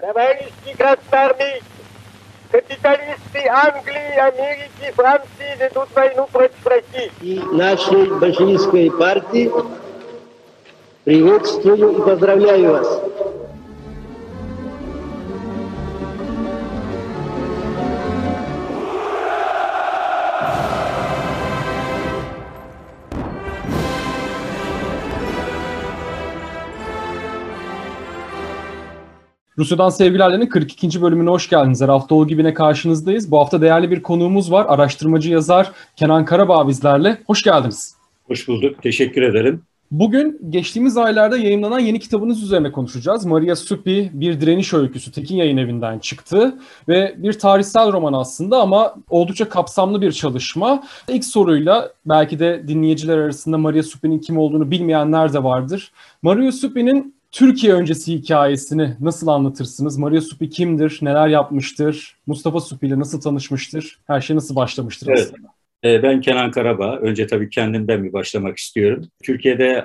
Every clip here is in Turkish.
Товарищи красноармейцы, капиталисты Англии, Америки, Франции ведут войну против России. И нашей большевистской партии приветствую и поздравляю вас. Rusya'dan Sevgiler'lerin 42. bölümüne hoş geldiniz. Her hafta olduğu gibi ne karşınızdayız. Bu hafta değerli bir konuğumuz var. Araştırmacı yazar Kenan Karabağ bizlerle. Hoş geldiniz. Hoş bulduk. Teşekkür ederim. Bugün geçtiğimiz aylarda yayınlanan yeni kitabınız üzerine konuşacağız. Maria Suppi bir direniş öyküsü Tekin Yayın Evi'nden çıktı ve bir tarihsel roman aslında ama oldukça kapsamlı bir çalışma. İlk soruyla belki de dinleyiciler arasında Maria Suppi'nin kim olduğunu bilmeyenler de vardır. Maria Suppi'nin Türkiye öncesi hikayesini nasıl anlatırsınız? Maria Suppi kimdir? Neler yapmıştır? Mustafa Suppi ile nasıl tanışmıştır? Her şey nasıl başlamıştır Evet. aslında? Ee, Ben Kenan Karabağ. Önce tabii kendimden bir başlamak istiyorum. Türkiye'de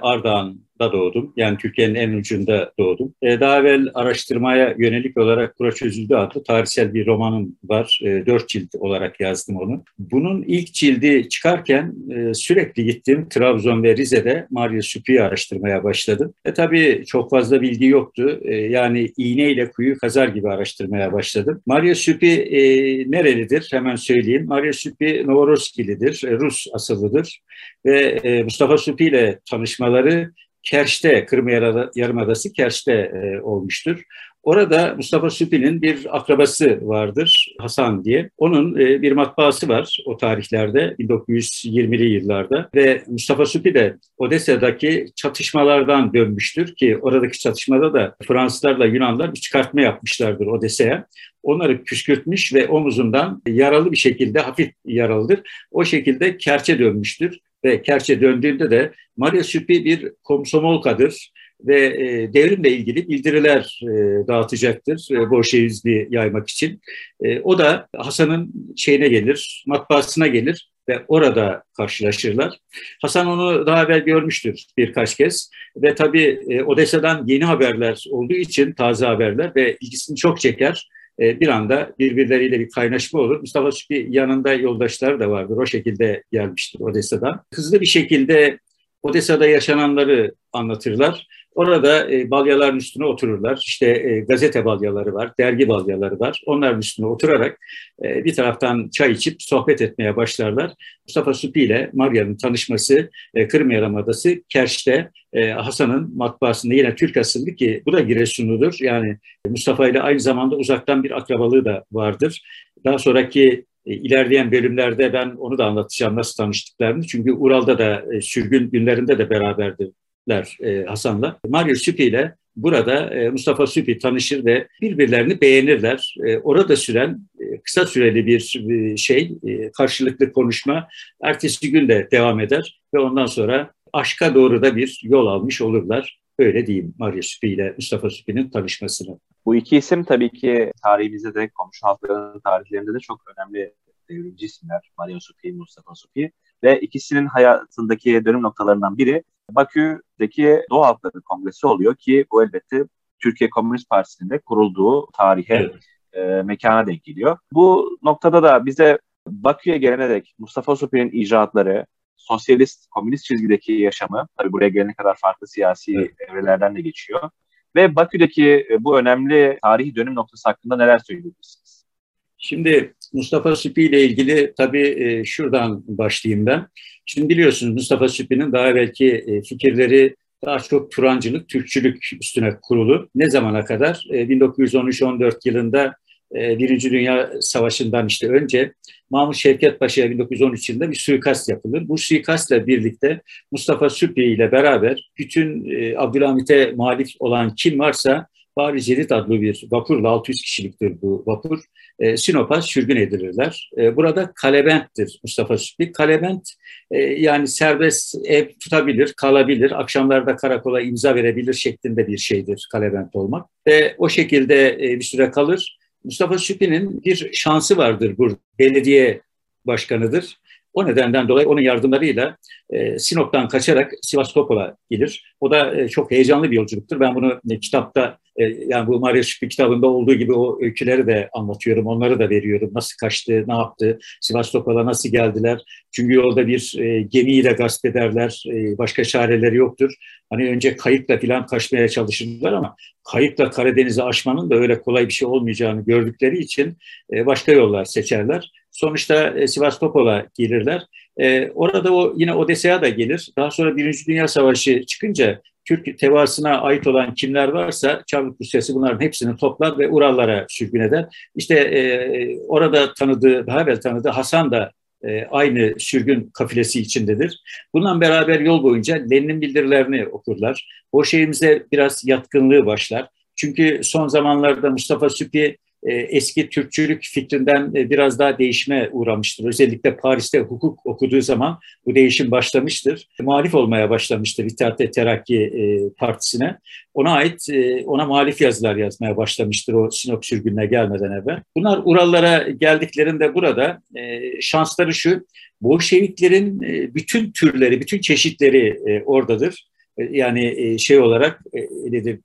Ardahan'da doğdum. Yani Türkiye'nin en ucunda doğdum. Ee, Daha evvel araştırmaya yönelik olarak Kura Çözüldü adlı tarihsel bir romanım var. Ee, Dört cilt olarak yazdım onu. Bunun ilk cildi çıkarken e, sürekli gittim. Trabzon ve Rize'de Maria Suppi'yi araştırmaya başladım. E tabii çok fazla bilgi yoktu. E, yani iğneyle kuyu kazar gibi araştırmaya başladım. Maria Suppi e, nerelidir? Hemen söyleyeyim. Maria Suppi Novoroskilidir. E, Rus asıllıdır. Ve e, Mustafa Suppi ile tanışmaları Kerş'te, Kırım Yarımadası Kerş'te e, olmuştur. Orada Mustafa Suppi'nin bir akrabası vardır, Hasan diye. Onun e, bir matbaası var o tarihlerde, 1920'li yıllarda. Ve Mustafa Suppi de Odessa'daki çatışmalardan dönmüştür ki oradaki çatışmada da Fransızlarla Yunanlar bir çıkartma yapmışlardır Odessa'ya. Onları püskürtmüş ve omuzundan yaralı bir şekilde, hafif yaralıdır. O şekilde Kerç'e dönmüştür. Ve Kerç'e döndüğünde de Maria Suppi bir komsomolkadır ve e, devrimle ilgili bildiriler e, dağıtacaktır e, Bolşevizmi yaymak için. E, o da Hasan'ın şeyine gelir, matbaasına gelir ve orada karşılaşırlar. Hasan onu daha evvel görmüştür birkaç kez ve tabii e, Odessa'dan yeni haberler olduğu için taze haberler ve ilgisini çok çeker. E, bir anda birbirleriyle bir kaynaşma olur. Mustafa Süpi yanında yoldaşları da vardır. O şekilde gelmiştir Odessa'dan. Hızlı bir şekilde Odessa'da yaşananları anlatırlar. Orada e, balyaların üstüne otururlar. İşte e, gazete balyaları var, dergi balyaları var. Onların üstüne oturarak e, bir taraftan çay içip sohbet etmeye başlarlar. Mustafa Supi ile Maria'nın tanışması e, Kırım Yarımadası Kerş'te e, Hasan'ın matbaasında yine Türk asıllı ki bu da Giresunludur. Yani Mustafa ile aynı zamanda uzaktan bir akrabalığı da vardır. Daha sonraki e, ilerleyen bölümlerde ben onu da anlatacağım nasıl tanıştıklarını. Çünkü Ural'da da e, sürgün günlerinde de beraberdiler e, Hasan'la. Mario Süpi ile burada e, Mustafa Süpi tanışır ve birbirlerini beğenirler. E, orada süren e, kısa süreli bir e, şey, e, karşılıklı konuşma ertesi gün de devam eder ve ondan sonra aşka doğru da bir yol almış olurlar. Öyle diyeyim Mario Süpi ile Mustafa Süpi'nin tanışmasını. Bu iki isim tabii ki tarihimizde de komşu halkların tarihlerinde de çok önemli devrimci isimler. Mario Supi, Mustafa Supi ve ikisinin hayatındaki dönüm noktalarından biri Bakü'deki Doğu Halkları Kongresi oluyor ki bu elbette Türkiye Komünist Partisi'nin de kurulduğu tarihe, Evet. e, mekana denk geliyor. Bu noktada da bize Bakü'ye gelene dek Mustafa Supi'nin icraatları, sosyalist, komünist çizgideki yaşamı, tabii buraya gelene kadar farklı siyasi Evet. evrelerden de geçiyor. Ve Bakü'deki e, bu önemli tarihi dönüm noktası hakkında neler söyleyebilirsiniz? Şimdi Mustafa Süpi ile ilgili tabii e, şuradan başlayayım ben. Şimdi biliyorsunuz Mustafa Süpi'nin daha belki e, fikirleri daha çok Turancılık, Türkçülük üstüne kurulu. Ne zamana kadar? E, 1913-14 yılında e, Birinci Dünya Savaşı'ndan işte önce Mahmut Şevket Paşa'ya 1913 yılında bir suikast yapılır. Bu suikastla birlikte Mustafa Süpi ile beraber bütün e, Abdülhamit'e muhalif olan kim varsa Bari Cerit adlı bir vapurla 600 kişiliktir bu vapur. E, Sinop'a sürgün edilirler. E, burada kalebenttir Mustafa Süpi. Kalebent e, yani serbest ev tutabilir, kalabilir, akşamlarda karakola imza verebilir şeklinde bir şeydir kalebent olmak. Ve o şekilde bir süre kalır. Mustafa Süpi'nin bir şansı vardır burada. Belediye başkanıdır. O nedenden dolayı onun yardımlarıyla e, Sinop'tan kaçarak Sivastopol'a gelir. O da e, çok heyecanlı bir yolculuktur. Ben bunu e, kitapta yani bu Mario Süpi kitabında olduğu gibi o öyküleri de anlatıyorum. Onları da veriyorum. Nasıl kaçtı, ne yaptı, Sivastopol'a nasıl geldiler. Çünkü yolda bir e, gemiyi de gasp ederler. E, başka çareleri yoktur. Hani önce kayıkla falan kaçmaya çalışırlar ama kayıkla Karadeniz'i aşmanın da öyle kolay bir şey olmayacağını gördükleri için e, başka yollar seçerler. Sonuçta e, Sivastopol'a gelirler. E, orada o yine Odessa'ya da gelir. Daha sonra Birinci Dünya Savaşı çıkınca Türk tevaasına ait olan kimler varsa Çarlık Rusyası bunların hepsini toplar ve Urallara sürgün eder. İşte e, orada tanıdığı, daha evvel tanıdığı Hasan da e, aynı sürgün kafilesi içindedir. Bundan beraber yol boyunca Lenin'in bildirilerini okurlar. O şeyimize biraz yatkınlığı başlar. Çünkü son zamanlarda Mustafa Süpi e, eski Türkçülük fikrinden e, biraz daha değişime uğramıştır. Özellikle Paris'te hukuk okuduğu zaman bu değişim başlamıştır. Muhalif olmaya başlamıştır İttihat ve Terakki e, Partisi'ne. Ona ait, ona muhalif yazılar yazmaya başlamıştır o Sinop sürgününe gelmeden evvel. Bunlar Urallara geldiklerinde burada şansları şu, Bolşeviklerin bütün türleri, bütün çeşitleri oradadır. Yani şey olarak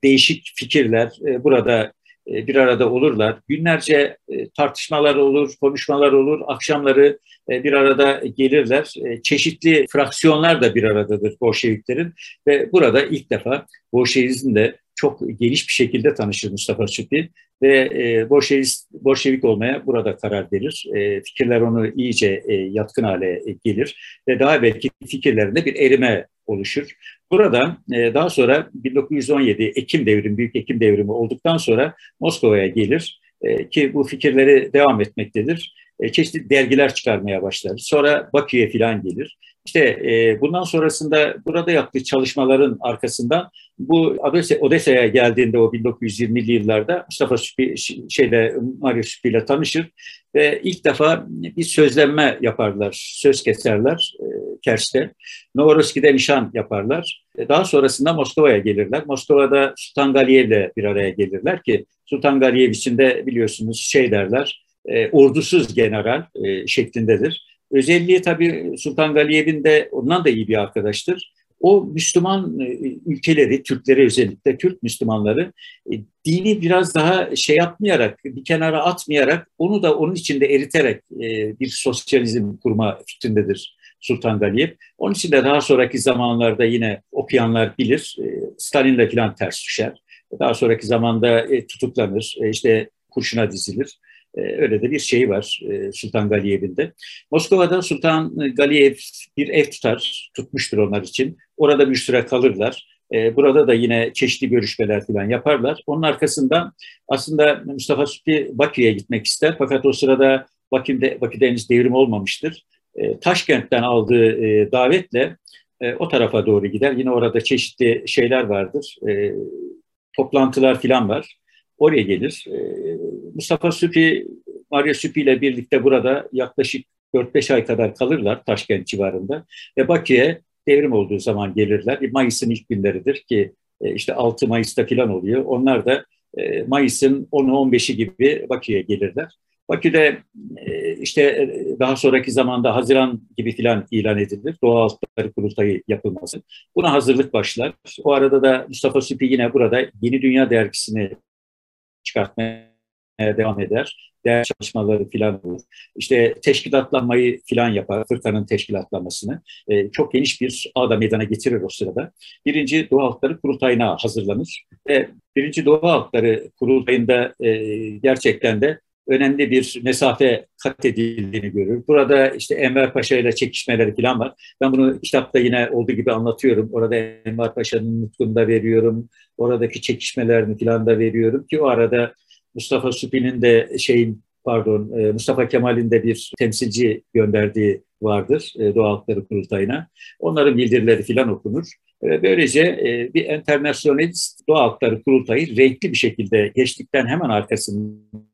değişik fikirler burada e, bir arada olurlar. Günlerce e, tartışmalar olur, konuşmalar olur. Akşamları e, bir arada gelirler. Çeşitli fraksiyonlar da bir aradadır Bolşeviklerin ve burada ilk defa Bolşevizmle çok geniş bir şekilde tanışır Mustafa Süpi ve e, Bolşevist, Bolşevik olmaya burada karar verir. E, fikirler onu iyice e, yatkın hale gelir ve daha belki fikirlerinde bir erime oluşur. Burada e, daha sonra 1917 Ekim devrimi, Büyük Ekim devrimi olduktan sonra Moskova'ya gelir e, ki bu fikirleri devam etmektedir. E, çeşitli dergiler çıkarmaya başlar. Sonra Bakü'ye filan gelir. İşte e, bundan sonrasında burada yaptığı çalışmaların arkasından bu Odessa'ya geldiğinde o 1920'li yıllarda Mustafa Süpi, şeyle Mario Süpi ile tanışır ve ilk defa bir sözlenme yaparlar, söz keserler e, Kerst'te. Novorossiy'de nişan yaparlar. Daha sonrasında Moskova'ya gelirler. Moskova'da Sultan Galiyev'le bir araya gelirler ki Sultan Galiyev içinde biliyorsunuz şey derler, e, ordusuz general e, şeklindedir. Özelliği tabii Sultan Galiyev'in de ondan da iyi bir arkadaştır. O Müslüman e, ülkeleri, Türkleri özellikle Türk Müslümanları e, dini biraz daha şey yapmayarak, bir kenara atmayarak onu da onun içinde eriterek e, bir sosyalizm kurma fikrindedir Sultan Galiyev. Onun için de daha sonraki zamanlarda yine okuyanlar bilir, Stalin'le falan ters düşer. Daha sonraki zamanda tutuklanır, işte kurşuna dizilir. Ee, öyle de bir şey var e, Sultan Galiyev'in de. Moskova'da Sultan Galiyev bir ev tutar, tutmuştur onlar için. Orada bir süre kalırlar. Ee, burada da yine çeşitli görüşmeler falan yaparlar. Onun arkasından aslında Mustafa Sütü Bakü'ye gitmek ister. Fakat o sırada Bakü'de, Bakü'de henüz devrim olmamıştır. Taşkent'ten aldığı e, davetle e, o tarafa doğru gider. Yine orada çeşitli şeyler vardır. Toplantılar falan var. Oraya gelir. Mustafa Süpi, Maria Süpi ile birlikte burada yaklaşık 4-5 ay kadar kalırlar Taşkent civarında ve Bakü'ye devrim olduğu zaman gelirler. Mayıs'ın ilk günleridir ki e, işte 6 Mayıs'ta falan oluyor. Onlar da e, Mayıs'ın 10'u 15'i gibi Bakü'ye gelirler. Bakü'de e, işte daha sonraki zamanda Haziran gibi filan ilan edilir. Doğa Altları Kurultayı yapılması. Buna hazırlık başlar. O arada da Mustafa Süpi yine burada Yeni Dünya Dergisi'ni çıkartmaya devam eder. Değer çalışmaları filan olur. İşte teşkilatlanmayı filan yapar, fırkanın teşkilatlanmasını. E, çok geniş bir ağda meydana getirir o sırada. Birinci Doğa Halkları Kurultayı'na hazırlanır. Ve Birinci Doğa Halkları Kurultayı'nda e, gerçekten de önemli bir mesafe kat edildiğini görür. Burada işte Enver Paşa ile çekişmeleri falan var. Ben bunu kitapta yine olduğu gibi anlatıyorum. Orada Enver Paşa'nın nutkunu da veriyorum. Oradaki çekişmelerini falan da veriyorum ki o arada Mustafa Süpi'nin de şeyin pardon e, Mustafa Kemal'in de bir temsilci gönderdiği vardır e, Doğa Halkları Kurultayı'na. Onların bildirileri filan okunur. E, böylece bir internasyonalist Doğa Halkları Kurultayı renkli bir şekilde geçtikten hemen arkasında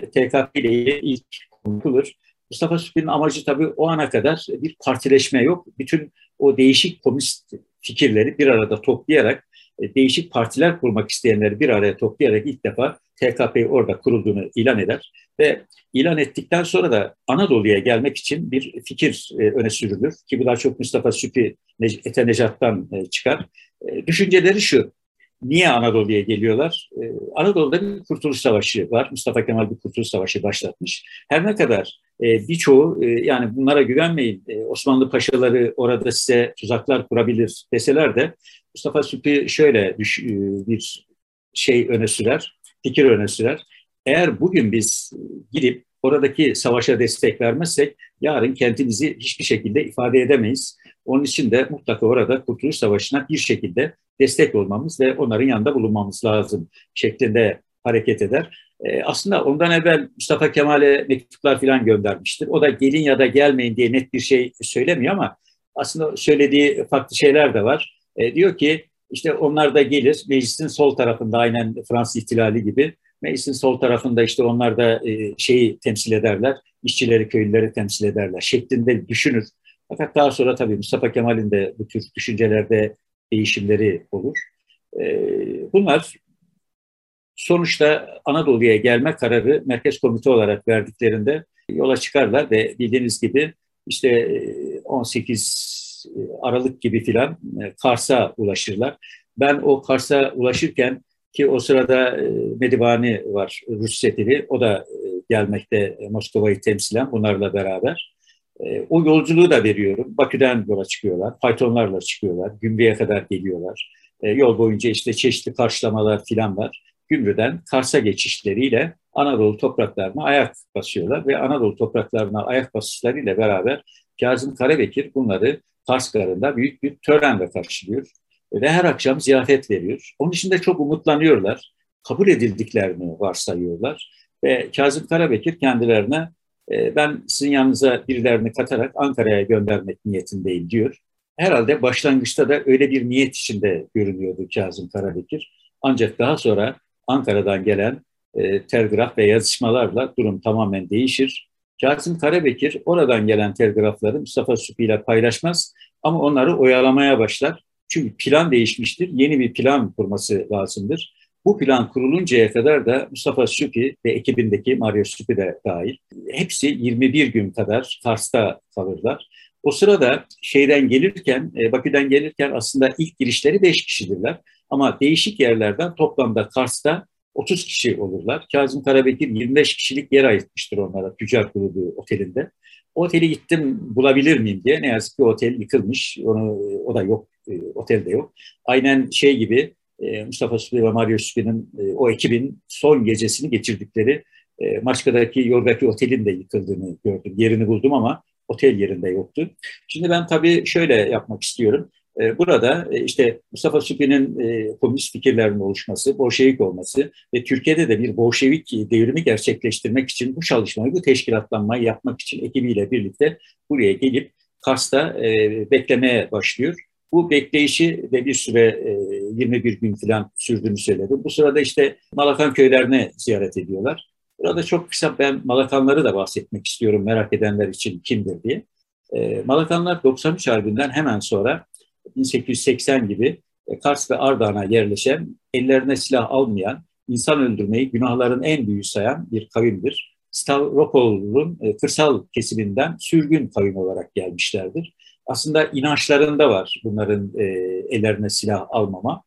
TKP ile ilk konuşulur. Mustafa Süpi'nin amacı tabii o ana kadar bir partileşme yok. Bütün o değişik komünist fikirleri bir arada toplayarak değişik partiler kurmak isteyenleri bir araya toplayarak ilk defa TKP orada kurulduğunu ilan eder ve ilan ettikten sonra da Anadolu'ya gelmek için bir fikir e, öne sürülür ki bu daha çok Mustafa Süpi Ete Necat'tan e, çıkar. E, düşünceleri şu, Niye Anadolu'ya geliyorlar? Ee, Anadolu'da bir kurtuluş savaşı var. Mustafa Kemal bir kurtuluş savaşı başlatmış. Her ne kadar e, birçoğu e, yani bunlara güvenmeyin e, Osmanlı paşaları orada size tuzaklar kurabilir deseler de Mustafa Süpi şöyle düş, e, bir şey öne sürer, fikir öne sürer. Eğer bugün biz gidip oradaki savaşa destek vermezsek yarın kentimizi hiçbir şekilde ifade edemeyiz. Onun için de mutlaka orada Kurtuluş Savaşı'na bir şekilde destek olmamız ve onların yanında bulunmamız lazım şeklinde hareket eder. E, aslında ondan evvel Mustafa Kemal'e mektuplar falan göndermiştir. O da gelin ya da gelmeyin diye net bir şey söylemiyor ama aslında söylediği farklı şeyler de var. E, diyor ki işte onlar da gelir meclisin sol tarafında aynen Fransız ihtilali gibi meclisin sol tarafında işte onlar da e, şeyi temsil ederler, işçileri, köylüleri temsil ederler şeklinde düşünür. Fakat daha sonra tabii Mustafa Kemal'in de bu tür düşüncelerde değişimleri olur. E, bunlar sonuçta Anadolu'ya gelme kararı merkez komite olarak verdiklerinde yola çıkarlar ve bildiğiniz gibi işte 18 e, Aralık gibi filan e, Kars'a ulaşırlar. Ben o Kars'a ulaşırken ki o sırada e, Medivani var, Rus sefiri. O da gelmekte Moskova'yı temsilen bunlarla beraber. O yolculuğu da veriyorum. Bakü'den yola çıkıyorlar, faytonlarla çıkıyorlar, Gümrüğe kadar geliyorlar. Yol boyunca işte çeşitli karşılamalar filan var. Gümrü'den Kars'a geçişleriyle Anadolu topraklarına ayak basıyorlar ve Anadolu topraklarına ayak basışlarıyla beraber Kazım Karabekir bunları Kars Garı'nda büyük bir törenle karşılıyor ve her akşam ziyafet veriyor. Onun için de çok umutlanıyorlar. Kabul edildiklerini varsayıyorlar ve Kazım Karabekir kendilerine e, ben sizin yanınıza birilerini katarak Ankara'ya göndermek niyetindeyim diyor. Herhalde başlangıçta da öyle bir niyet içinde görünüyordu Kazım Karabekir. Ancak daha sonra Ankara'dan gelen e, telgraf ve yazışmalarla durum tamamen değişir. Kazım Karabekir oradan gelen telgrafları Mustafa Süpi ile paylaşmaz ama onları oyalamaya başlar. Çünkü plan değişmiştir. Yeni bir plan kurması lazımdır. Bu plan kuruluncaya kadar da Mustafa Süpi ve ekibindeki Mario Süpi de dahil hepsi 21 gün kadar Kars'ta kalırlar. O sırada şeyden gelirken, e, Bakü'den gelirken aslında ilk girişleri 5 kişidirler. Ama değişik yerlerden toplamda Kars'ta 30 kişi olurlar. Kazım Karabekir 25 kişilik yer ayırtmıştır onlara tüccar kurulu otelinde. O oteli gittim bulabilir miyim diye. Ne yazık ki otel yıkılmış. Onu, o da yok. E, otel de yok. Aynen şey gibi e, Mustafa Sübey ve Mario Sübey'nin e, o ekibin son gecesini geçirdikleri Maçka'daki Yorgaki Otel'in de yıkıldığını gördüm. Yerini buldum ama otel yerinde yoktu. Şimdi ben tabii şöyle yapmak istiyorum. E, burada e, işte Mustafa Süpi'nin e, komünist fikirlerinin oluşması, Bolşevik olması ve Türkiye'de de bir Bolşevik devrimi gerçekleştirmek için bu çalışmayı, bu teşkilatlanmayı yapmak için ekibiyle birlikte buraya gelip Kars'ta beklemeye başlıyor. Bu bekleyişi de bir süre 21 gün falan sürdüğünü söyledi. Bu sırada işte Malakan köylerini ziyaret ediyorlar. Burada çok kısa ben Malakanları da bahsetmek istiyorum merak edenler için kimdir diye. Malakanlar 93 Harbi'nden hemen sonra 1880 gibi e, Kars ve Ardahan'a yerleşen, ellerine silah almayan, insan öldürmeyi günahların en büyüğü sayan bir kavimdir. Stavropol'un e, kırsal kesiminden sürgün kavim olarak gelmişlerdir. Aslında inançlarında var bunların e, ellerine silah almama.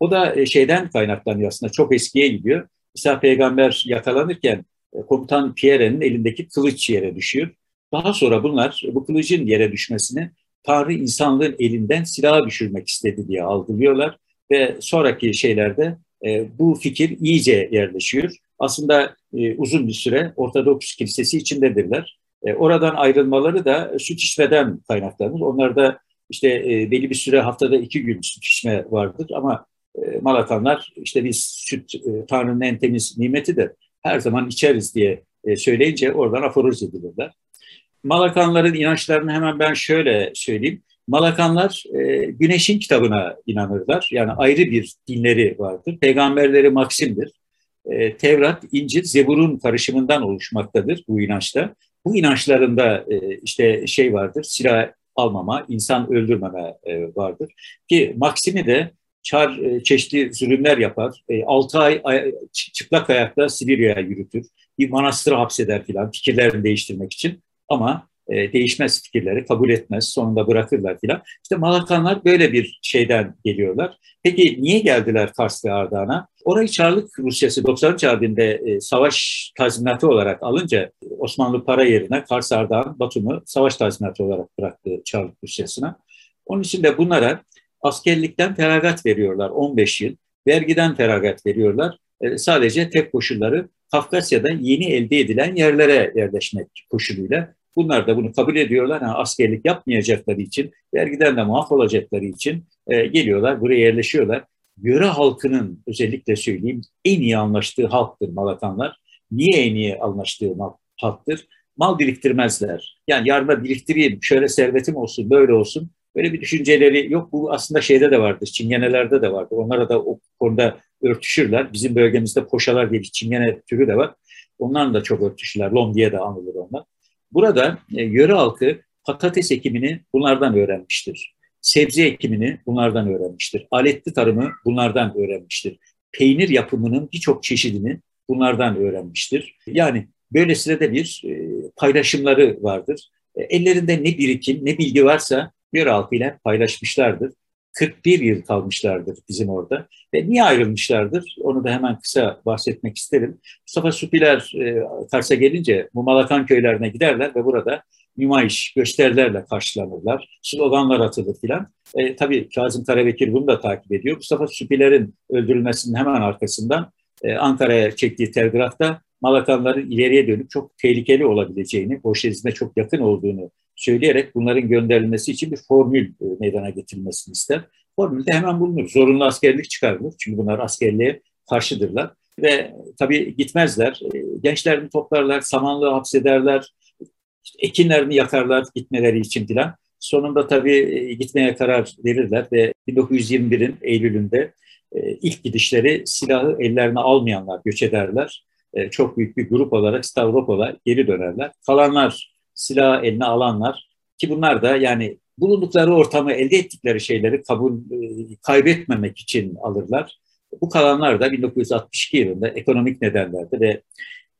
O da şeyden kaynaklanıyor aslında çok eskiye gidiyor. İsa peygamber yakalanırken komutan Pierre'nin elindeki kılıç yere düşüyor. Daha sonra bunlar bu kılıcın yere düşmesini Tanrı insanlığın elinden silahı düşürmek istedi diye algılıyorlar ve sonraki şeylerde e, bu fikir iyice yerleşiyor. Aslında e, uzun bir süre Ortodoks Kilisesi içindedirler. E, oradan ayrılmaları da süt içmeden kaynaklanır. Onlarda işte e, belli bir süre haftada iki gün süt içme vardır ama e, Malakanlar işte biz süt e, Tanrı'nın en temiz nimetidir. Her zaman içeriz diye e, söyleyince oradan aforoz edilirler. Malakanların inançlarını hemen ben şöyle söyleyeyim. Malakanlar e, güneşin kitabına inanırlar. Yani ayrı bir dinleri vardır. Peygamberleri Maksim'dir. E, Tevrat, İncil, Zebur'un karışımından oluşmaktadır bu inançta. Bu inançlarında e, işte şey vardır, silah almama, insan öldürmeme e, vardır. Ki Maksim'i de Çar e, çeşitli zulümler yapar. E, 6 ay, ay çıplak ayakta Sibirya'ya yürütür. Bir manastırı hapseder filan fikirlerini değiştirmek için. Ama e, değişmez fikirleri, kabul etmez, sonunda bırakırlar filan. İşte Malakanlar böyle bir şeyden geliyorlar. Peki niye geldiler Kars ve Ardahan'a? Orayı Çarlık Rusyası 93 Harbi'nde e, savaş tazminatı olarak alınca Osmanlı para yerine Kars Ardahan Batum'u savaş tazminatı olarak bıraktı Çarlık Rusyası'na. Onun için de bunlara askerlikten feragat veriyorlar 15 yıl. Vergiden feragat veriyorlar. E, sadece tek koşulları Kafkasya'da yeni elde edilen yerlere yerleşmek koşuluyla. Bunlar da bunu kabul ediyorlar. Yani askerlik yapmayacakları için, vergiden de muaf olacakları için e, geliyorlar, buraya yerleşiyorlar. Yöre halkının özellikle söyleyeyim en iyi anlaştığı halktır Malakanlar. Niye en iyi anlaştığı halktır? Mal biriktirmezler. Yani yarına biriktireyim, şöyle servetim olsun, böyle olsun. Böyle bir düşünceleri yok. Bu aslında şeyde de vardı, çingenelerde de vardı. Onlara da o konuda örtüşürler. Bizim bölgemizde poşalar diye bir çingene türü de var. Onlarla da çok örtüşürler. Lom diye de anılır onlar. Burada e, yöre halkı patates ekimini bunlardan öğrenmiştir. Sebze ekimini bunlardan öğrenmiştir. Aletli tarımı bunlardan öğrenmiştir. Peynir yapımının birçok çeşidini bunlardan öğrenmiştir. Yani böylesine de bir e, paylaşımları vardır. E, ellerinde ne birikim ne bilgi varsa yöre halkıyla paylaşmışlardır. 41 yıl kalmışlardır bizim orada. Ve niye ayrılmışlardır? Onu da hemen kısa bahsetmek isterim. Mustafa Supiler e, Kars'a gelince bu Malakan köylerine giderler ve burada nümayiş, gösterilerle karşılanırlar. Sloganlar atılır filan. E, tabii Kazım Karabekir bunu da takip ediyor. Mustafa Supiler'in öldürülmesinin hemen arkasından e, Ankara'ya çektiği telgrafta Malakanların ileriye dönüp çok tehlikeli olabileceğini, Bolşevizme çok yakın olduğunu söyleyerek bunların gönderilmesi için bir formül e, meydana getirilmesini ister. Formülde hemen bulunur. Zorunlu askerlik çıkarılır. Çünkü bunlar askerliğe karşıdırlar. Ve tabii gitmezler. E, gençlerini toplarlar, samanlığı hapsederler, ekinlerini yakarlar gitmeleri için filan. Sonunda tabii e, gitmeye karar verirler ve 1921'in Eylül'ünde ilk gidişleri silahı ellerine almayanlar göç ederler. Çok büyük bir grup olarak Stavropol'a geri dönerler. Kalanlar silah eline alanlar ki bunlar da yani bulundukları ortamı elde ettikleri şeyleri kabul e, kaybetmemek için alırlar. Bu kalanlar da 1962 yılında ekonomik nedenlerde ve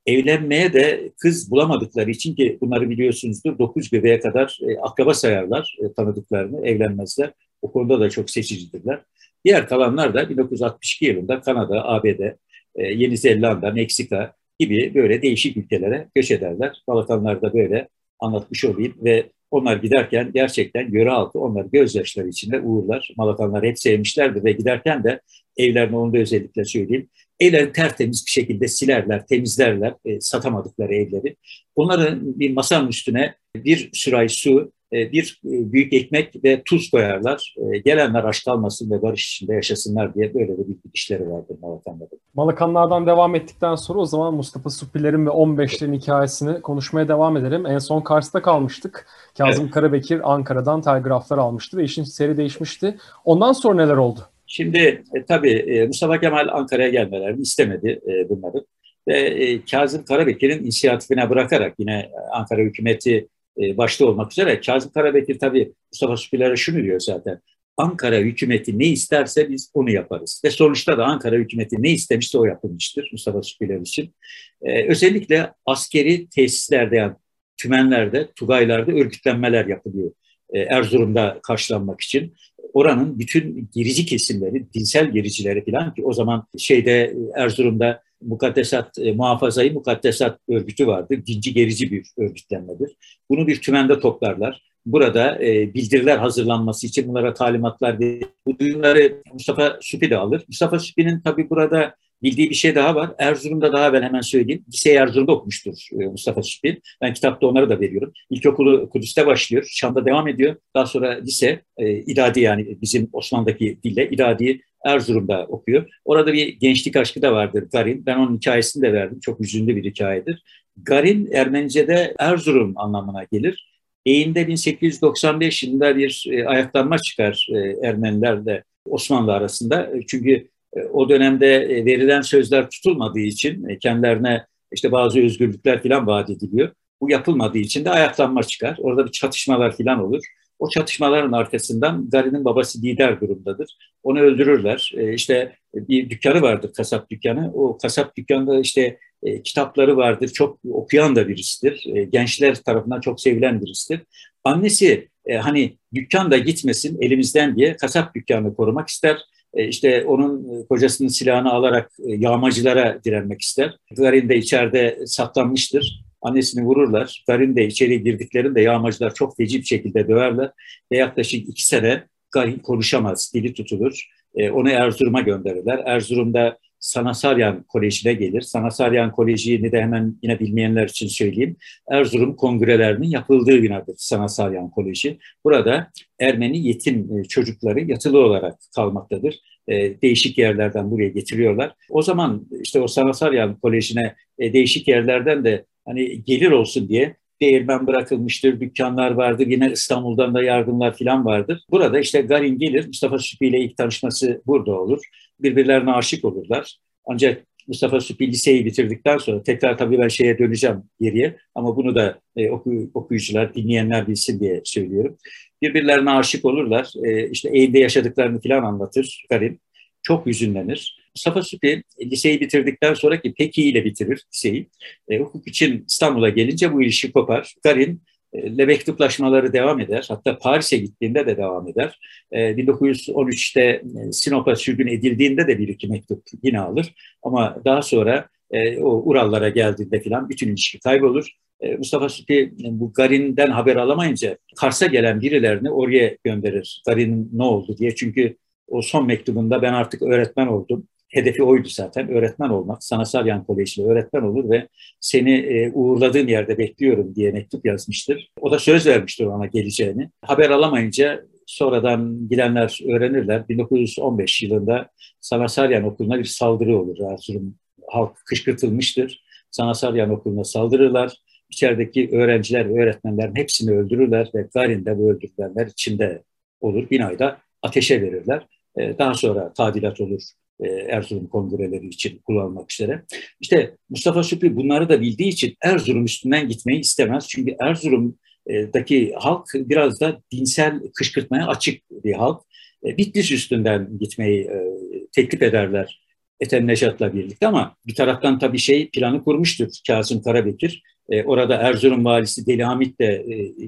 evlenmeye de kız bulamadıkları için ki bunları biliyorsunuzdur 9 bebeğe kadar e, akraba sayarlar e, tanıdıklarını evlenmezler. O konuda da çok seçicidirler. Diğer kalanlar da 1962 yılında Kanada, ABD, Yeni Zelanda, Meksika gibi böyle değişik ülkelere göç ederler. Balkanlar da böyle anlatmış olayım ve onlar giderken gerçekten yöre halkı onları gözyaşları içinde uğurlar. Malakanlar hep sevmişlerdi ve giderken de evlerine onu da özellikle söyleyeyim. Evlerini tertemiz bir şekilde silerler, temizlerler e, satamadıkları evleri. Onların bir masanın üstüne bir sürahi su, bir e, büyük ekmek ve tuz koyarlar. E, gelenler aç kalmasın ve barış içinde yaşasınlar diye böyle de bir işleri vardır Malakanlarda. Malakanlardan devam ettikten sonra o zaman Mustafa Supiler'in ve 15'lerin hikayesini konuşmaya devam edelim. En son Kars'ta kalmıştık. Kazım evet. Karabekir Ankara'dan telgraflar almıştı ve işin seri değişmişti. Ondan sonra neler oldu? Şimdi e, tabii e, Mustafa Kemal Ankara'ya gelmelerini istemedi e, bunları. Ve e, Kazım Karabekir'in inisiyatifine bırakarak yine Ankara hükümeti e, başta olmak üzere Kazım Karabekir tabii Mustafa Süpiler'e şunu diyor zaten. Ankara hükümeti ne isterse biz onu yaparız. Ve sonuçta da Ankara hükümeti ne istemişse o yapılmıştır Mustafa Süpiler için. Ee, özellikle askeri tesislerde yani tümenlerde, tugaylarda örgütlenmeler yapılıyor. Ee, Erzurum'da karşılanmak için. Oranın bütün gerici kesimleri, dinsel gericileri falan ki o zaman şeyde Erzurum'da Mukaddesat, e, Muhafazayı Mukaddesat örgütü vardır. Dinci gerici bir örgütlenmedir. Bunu bir tümende toplarlar. Burada e, bildiriler hazırlanması için bunlara talimatlar verir. Bu duyumları Mustafa Süpi de alır. Mustafa Süpi'nin tabii burada bildiği bir şey daha var. Erzurum'da daha ben hemen söyleyeyim. Lise Erzurum'da okumuştur e, Mustafa Süpi. Ben kitapta onları da veriyorum. İlkokulu Kudüs'te başlıyor. Şam'da devam ediyor. Daha sonra lise, e, iradi yani bizim Osmanlı'daki dille iradi Erzurum'da okuyor. Orada bir gençlik aşkı da vardır Garin. Ben onun hikayesini de verdim. Çok üzüldü bir hikayedir. Garin Ermenice'de Erzurum anlamına gelir. Eğim'de 1895 yılında bir e, ayaklanma çıkar e, Ermenilerle Osmanlı arasında. Çünkü e, o dönemde verilen sözler tutulmadığı için kendilerine işte bazı özgürlükler falan vaat ediliyor. Bu yapılmadığı için de ayaklanma çıkar. Orada bir çatışmalar falan olur. O çatışmaların arkasından Garin'in babası lider durumdadır. Onu öldürürler. E, işte bir dükkanı vardır, kasap dükkanı. O kasap dükkanında işte e, kitapları vardır. Çok okuyan da birisidir. E, gençler tarafından çok sevilen birisidir. Annesi e, hani dükkan da gitmesin elimizden diye kasap dükkanını korumak ister. E, işte onun kocasının silahını alarak yağmacılara direnmek ister. Garin de içeride saklanmıştır. Annesini vururlar. Garin de içeri girdiklerinde yağmacılar çok feci bir şekilde döverler. Ve yaklaşık iki sene Garin konuşamaz, dili tutulur. E, onu Erzurum'a gönderirler. Erzurum'da Sanasaryan Koleji'ne gelir. Sanasaryan Koleji'ni de hemen yine bilmeyenler için söyleyeyim. Erzurum kongrelerinin yapıldığı binadır Sanasaryan Koleji. Burada Ermeni yetim e, çocukları yatılı olarak kalmaktadır. E, değişik yerlerden buraya getiriyorlar. O zaman işte o Sanasaryan Koleji'ne e, değişik yerlerden de hani gelir olsun diye değirmen bırakılmıştır, dükkanlar vardır, yine İstanbul'dan da yardımlar falan vardır. Burada işte Garin gelir, Mustafa Süpi ile ilk tanışması burada olur. Birbirlerine aşık olurlar. Ancak Mustafa Süpi liseyi bitirdikten sonra tekrar tabii ben şeye döneceğim geriye ama bunu da e, oku, okuyucular, dinleyenler bilsin diye söylüyorum. Birbirlerine aşık olurlar. E, işte evde yaşadıklarını falan anlatır Garin. Çok hüzünlenir. Mustafa Süpi liseyi bitirdikten sonra ki pek iyi ile bitirir liseyi. E, hukuk için İstanbul'a gelince bu ilişki kopar. Garin e, mektuplaşmaları devam eder. Hatta Paris'e gittiğinde de devam eder. E, 1913'te e, Sinop'a sürgün edildiğinde de bir iki mektup yine alır. Ama daha sonra e, o Urallara geldiğinde filan bütün ilişki kaybolur. E, Mustafa Süpi e, bu Garin'den haber alamayınca Kars'a gelen birilerini oraya gönderir. Garin ne oldu diye. Çünkü o son mektubunda ben artık öğretmen oldum hedefi oydu zaten öğretmen olmak. Sanatsal Koleji'de öğretmen olur ve seni e, uğurladığın yerde bekliyorum diye mektup yazmıştır. O da söz vermiştir ona geleceğini. Haber alamayınca sonradan gidenler öğrenirler. 1915 yılında Sanasaryan Okulu'na bir saldırı olur. Erzurum halk kışkırtılmıştır. Sanasaryan Okulu'na saldırırlar. İçerideki öğrenciler ve öğretmenlerin hepsini öldürürler ve Garin de bu öldürülenler içinde olur. Binayda ateşe verirler. E, daha sonra tadilat olur e, Erzurum kongreleri için kullanmak üzere. İşte Mustafa Süpri bunları da bildiği için Erzurum üstünden gitmeyi istemez. Çünkü Erzurum'daki halk biraz da dinsel kışkırtmaya açık bir halk. E, Bitlis üstünden gitmeyi e, teklif ederler Ethem Nejat'la birlikte ama bir taraftan tabii şey planı kurmuştur Kazım Karabekir. Orada Erzurum valisi Deli Hamit de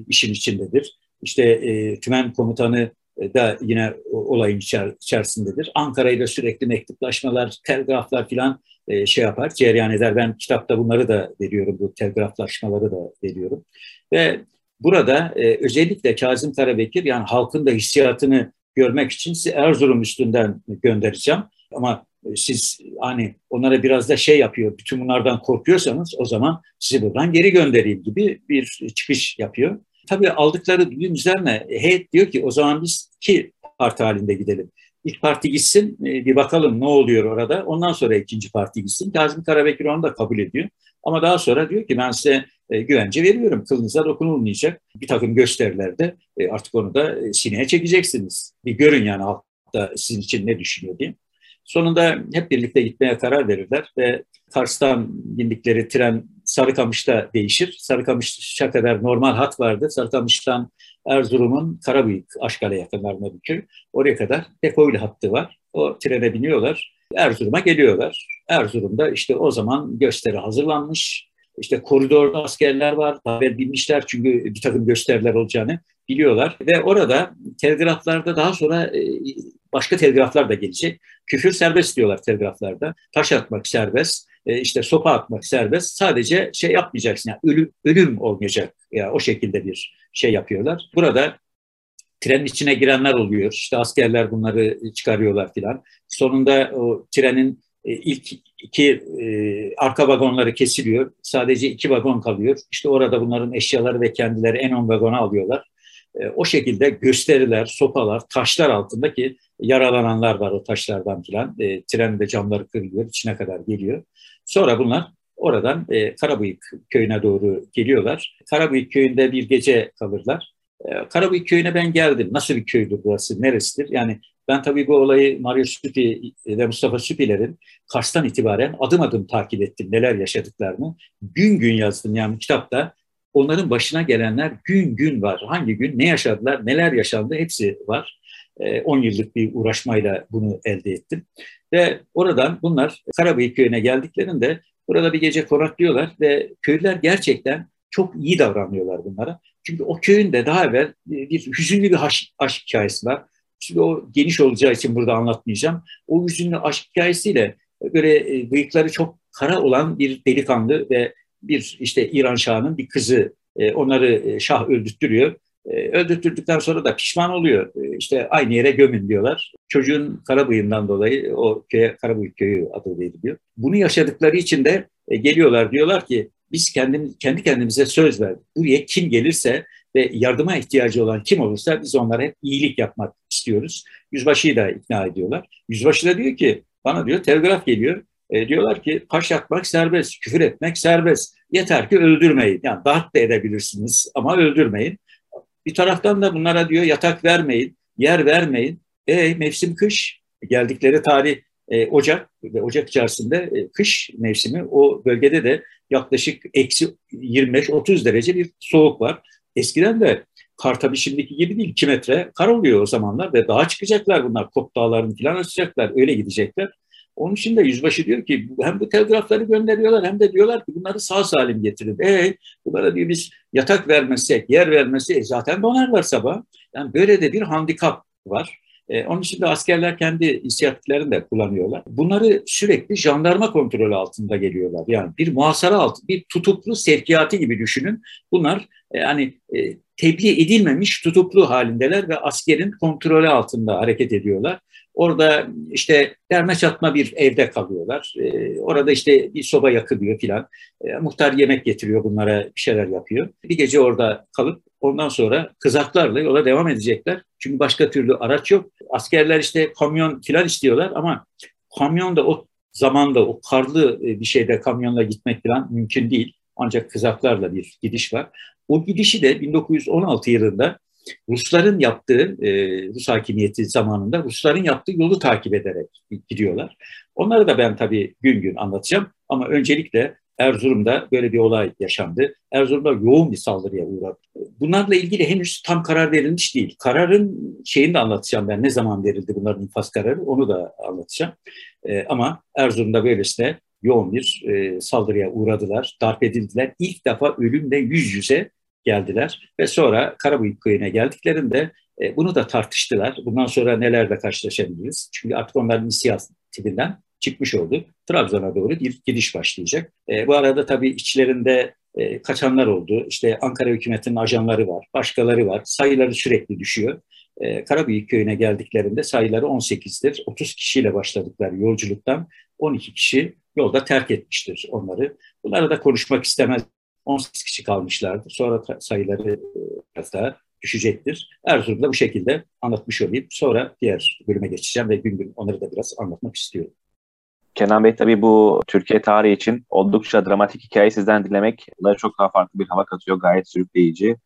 işin içindedir. İşte tümen komutanı da yine olayın içerisindedir. Ankara'yla sürekli mektuplaşmalar, telgraflar filan e, şey yapar, cereyan eder. Ben kitapta bunları da veriyorum, bu telgraflaşmaları da veriyorum. Ve burada e, özellikle Kazım Karabekir yani halkın da hissiyatını görmek için sizi Erzurum üstünden göndereceğim. Ama e, siz hani onlara biraz da şey yapıyor, bütün bunlardan korkuyorsanız o zaman sizi buradan geri göndereyim gibi bir çıkış yapıyor. Tabii aldıkları duyum üzerine heyet diyor ki o zaman biz iki parti halinde gidelim. İlk parti gitsin e, bir bakalım ne oluyor orada. Ondan sonra ikinci parti gitsin. Kazım Karabekir onu da kabul ediyor. Ama daha sonra diyor ki ben size e, güvence veriyorum. Kılınıza dokunulmayacak. Bir takım gösterilerde e, artık onu da sineye çekeceksiniz. Bir görün yani halkta sizin için ne düşünüyor diye. Sonunda hep birlikte gitmeye karar verirler ve Kars'tan bindikleri tren Sarıkamış'ta değişir. Sarıkamış'a kadar normal hat vardı. Sarıkamış'tan Erzurum'un Karabıyık, Aşkale yakınlarına köy. Oraya kadar Dekoylu hattı var. O trene biniyorlar. Erzurum'a geliyorlar. Erzurum'da işte o zaman gösteri hazırlanmış. İşte koridorda askerler var. Haber bilmişler çünkü bir takım gösteriler olacağını biliyorlar. Ve orada telgraflarda daha sonra e, başka telgraflar da gelecek. Küfür serbest diyorlar telgraflarda. Taş atmak serbest, e, işte sopa atmak serbest. Sadece şey yapmayacaksın, yani ölüm, ölüm olmayacak. Ya yani o şekilde bir şey yapıyorlar. Burada trenin içine girenler oluyor. İşte askerler bunları çıkarıyorlar filan. Sonunda o trenin e, ilk iki e, arka vagonları kesiliyor. Sadece iki vagon kalıyor. İşte orada bunların eşyaları ve kendileri en ön vagona alıyorlar. E, o şekilde gösteriler, sopalar, taşlar altında ki yaralananlar var o taşlardan filan. E, trenin de camları kırılıyor, içine kadar geliyor. Sonra bunlar oradan e, Karabıyık köyüne doğru geliyorlar. Karabıyık köyünde bir gece kalırlar. E, Karabıyık köyüne ben geldim. Nasıl bir köydür burası, neresidir? Yani ben tabii bu olayı Mario Süpi ve Mustafa Süpi'lerin Kars'tan itibaren adım adım takip ettim neler yaşadıklarını. Gün gün yazdım yani kitapta onların başına gelenler gün gün var. Hangi gün ne yaşadılar, neler yaşandı hepsi var. 10 yıllık bir uğraşmayla bunu elde ettim. Ve oradan bunlar Karabıyık köyüne geldiklerinde burada bir gece konaklıyorlar ve köylüler gerçekten çok iyi davranıyorlar bunlara. Çünkü o köyün de daha evvel bir hüzünlü bir aşk, aşk hikayesi var. Şimdi o geniş olacağı için burada anlatmayacağım. O hüzünlü aşk hikayesiyle böyle e, bıyıkları çok kara olan bir delikanlı ve bir işte İran Şahı'nın bir kızı e, onları e, Şah öldürttürüyor. Öldürttürdükten sonra da pişman oluyor. İşte aynı yere gömün diyorlar. Çocuğun Karabıyık'ından dolayı o köye Karabıyık köyü adı veriliyor. Bunu yaşadıkları için de geliyorlar diyorlar ki biz kendim, kendi kendimize söz verdik. Buraya kim gelirse ve yardıma ihtiyacı olan kim olursa biz onlara hep iyilik yapmak istiyoruz. Yüzbaşıyı da ikna ediyorlar. Yüzbaşı da diyor ki bana diyor telgraf geliyor. E, diyorlar ki taş atmak serbest, küfür etmek serbest. Yeter ki öldürmeyin. Yani darp da edebilirsiniz ama öldürmeyin. Bir taraftan da bunlara diyor yatak vermeyin, yer vermeyin. E mevsim kış. Geldikleri tarih e, Ocak ve Ocak içerisinde e, kış mevsimi o bölgede de yaklaşık eksi 25-30 derece bir soğuk var. Eskiden de kar tabii şimdiki gibi değil. 2 metre kar oluyor o zamanlar ve dağa çıkacaklar bunlar. Kop dağlarını falan açacaklar. Öyle gidecekler. Onun için de yüzbaşı diyor ki hem bu telgrafları gönderiyorlar hem de diyorlar ki bunları sağ salim getirin. E bunlara diyor biz yatak vermezsek, yer vermesi zaten donarlar sabah. Yani böyle de bir handikap var. E, onun için de askerler kendi inisiyatiflerini de kullanıyorlar. Bunları sürekli jandarma kontrolü altında geliyorlar. Yani bir muhasara altı, bir tutuklu sevkiyatı gibi düşünün. Bunlar e, hani e, tebliğ edilmemiş tutuklu halindeler ve askerin kontrolü altında hareket ediyorlar. Orada işte derme çatma bir evde kalıyorlar. Ee, orada işte bir soba yakılıyor filan. Ee, muhtar yemek getiriyor bunlara bir şeyler yapıyor. Bir gece orada kalıp ondan sonra kızaklarla yola devam edecekler. Çünkü başka türlü araç yok. Askerler işte kamyon filan istiyorlar ama kamyon da o zamanda o karlı e, bir şeyde kamyonla gitmek falan mümkün değil. Ancak kızaklarla bir gidiş var. O gidişi de 1916 yılında Rusların yaptığı, e, Rus hakimiyeti zamanında Rusların yaptığı yolu takip ederek gidiyorlar. Onları da ben tabii gün gün anlatacağım ama öncelikle Erzurum'da böyle bir olay yaşandı. Erzurum'da yoğun bir saldırıya uğradı. Bunlarla ilgili henüz tam karar verilmiş değil. Kararın şeyini de anlatacağım ben. Ne zaman verildi bunların infaz kararı onu da anlatacağım. E, ama Erzurum'da böylesine yoğun bir e, saldırıya uğradılar, darp edildiler. İlk defa ölümle yüz yüze geldiler ve sonra Karabıyık köyüne geldiklerinde e, bunu da tartıştılar. Bundan sonra nelerle karşılaşabiliriz? Çünkü artık onların inisiyatifinden çıkmış oldu. Trabzon'a doğru bir gidiş başlayacak. E, bu arada tabii içlerinde e, kaçanlar oldu. İşte Ankara hükümetinin ajanları var, başkaları var. Sayıları sürekli düşüyor. E, Karabıyık köyüne geldiklerinde sayıları 18'dir. 30 kişiyle başladıkları yolculuktan 12 kişi yolda terk etmiştir onları. Bunları da konuşmak istemez 18 kişi kalmışlardı. Sonra sayıları e, biraz daha düşecektir. Erzurum'da bu şekilde anlatmış olayım. Sonra diğer bölüme geçeceğim ve gün gün onları da biraz anlatmak istiyorum. Kenan Bey tabii bu Türkiye tarihi için oldukça dramatik hikayeyi sizden dinlemek çok daha farklı bir hava katıyor. Gayet sürükleyici.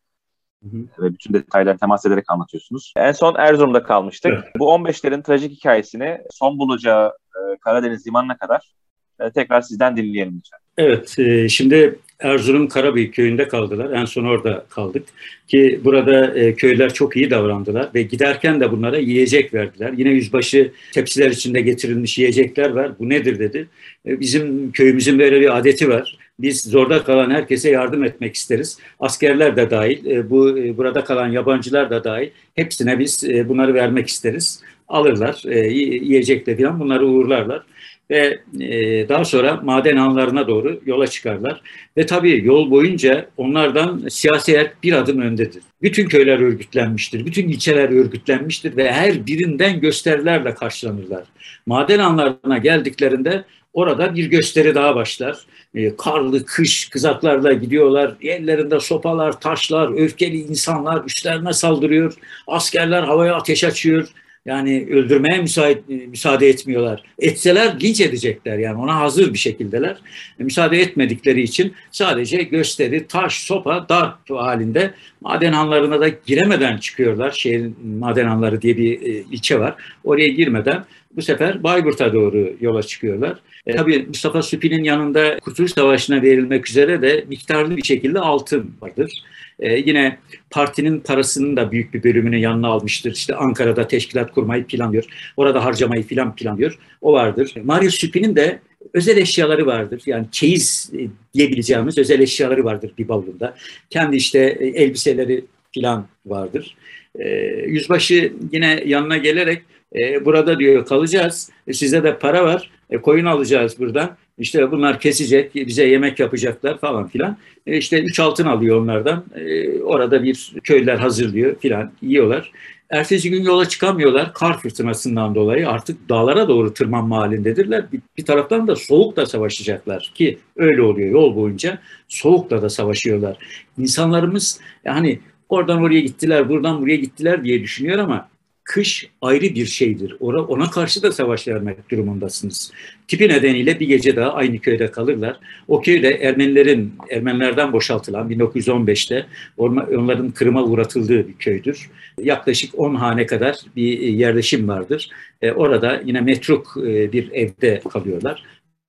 Hı hı. Ve bütün detayları temas ederek anlatıyorsunuz. En son Erzurum'da kalmıştık. Evet. Bu 15'lerin trajik hikayesini son bulacağı e, Karadeniz limanına kadar e, tekrar sizden dinleyelim lütfen. Evet, şimdi Erzurum Karabıyık köyünde kaldılar. En son orada kaldık. Ki burada e, köyler çok iyi davrandılar ve giderken de bunlara yiyecek verdiler. Yine yüzbaşı tepsiler içinde getirilmiş yiyecekler var. Bu nedir dedi. E, bizim köyümüzün böyle bir adeti var. Biz zorda kalan herkese yardım etmek isteriz. Askerler de dahil, e, bu e, burada kalan yabancılar da dahil. Hepsine biz e, bunları vermek isteriz. Alırlar, e, yiyecekle falan bunları uğurlarlar ve e, daha sonra maden anlarına doğru yola çıkarlar. Ve tabii yol boyunca onlardan siyasi bir adım öndedir. Bütün köyler örgütlenmiştir, bütün ilçeler örgütlenmiştir ve her birinden gösterilerle karşılanırlar. Maden anlarına geldiklerinde orada bir gösteri daha başlar. E, karlı kış kızaklarla gidiyorlar. Ellerinde sopalar, taşlar, öfkeli insanlar üstlerine saldırıyor. Askerler havaya ateş açıyor Yani öldürmeye müsait, müsaade etmiyorlar. Etseler linç edecekler yani ona hazır bir şekildeler. Müsaade etmedikleri için sadece gösteri, taş, sopa, darp halinde maden hanlarına da giremeden çıkıyorlar. Şehrin maden hanları diye bir e, ilçe var. Oraya girmeden bu sefer Bayburt'a doğru yola çıkıyorlar. E, tabii Mustafa Süpi'nin yanında Kurtuluş Savaşı'na verilmek üzere de miktarlı bir şekilde altın vardır. E, yine partinin parasının da büyük bir bölümünü yanına almıştır. İşte Ankara'da teşkilat kurmayı planlıyor. Orada harcamayı filan planlıyor. O vardır. Mario Süpi'nin de özel eşyaları vardır. Yani çeyiz e, diyebileceğimiz özel eşyaları vardır bir bavulunda. Kendi işte e, elbiseleri filan vardır. E, yüzbaşı yine yanına gelerek e, burada diyor kalacağız. Size de para var. Koyun alacağız buradan. İşte bunlar kesecek, bize yemek yapacaklar falan filan. E, işte üç altın alıyor onlardan. E, orada bir köyler hazırlıyor filan, yiyorlar. Ertesi gün yola çıkamıyorlar kar fırtınasından dolayı artık dağlara doğru tırmanma halindedirler. Bir, bir taraftan da soğukla savaşacaklar ki öyle oluyor yol boyunca soğukla da savaşıyorlar. İnsanlarımız yani oradan oraya gittiler, buradan buraya gittiler diye düşünüyor ama kış ayrı bir şeydir. Ona karşı da savaş vermek durumundasınız. Tipi nedeniyle bir gece daha aynı köyde kalırlar. O köyde Ermenilerin, Ermenilerden boşaltılan 1915'te onların Kırım'a uğratıldığı bir köydür. Yaklaşık 10 hane kadar bir yerleşim vardır. E, orada yine metruk e, bir evde kalıyorlar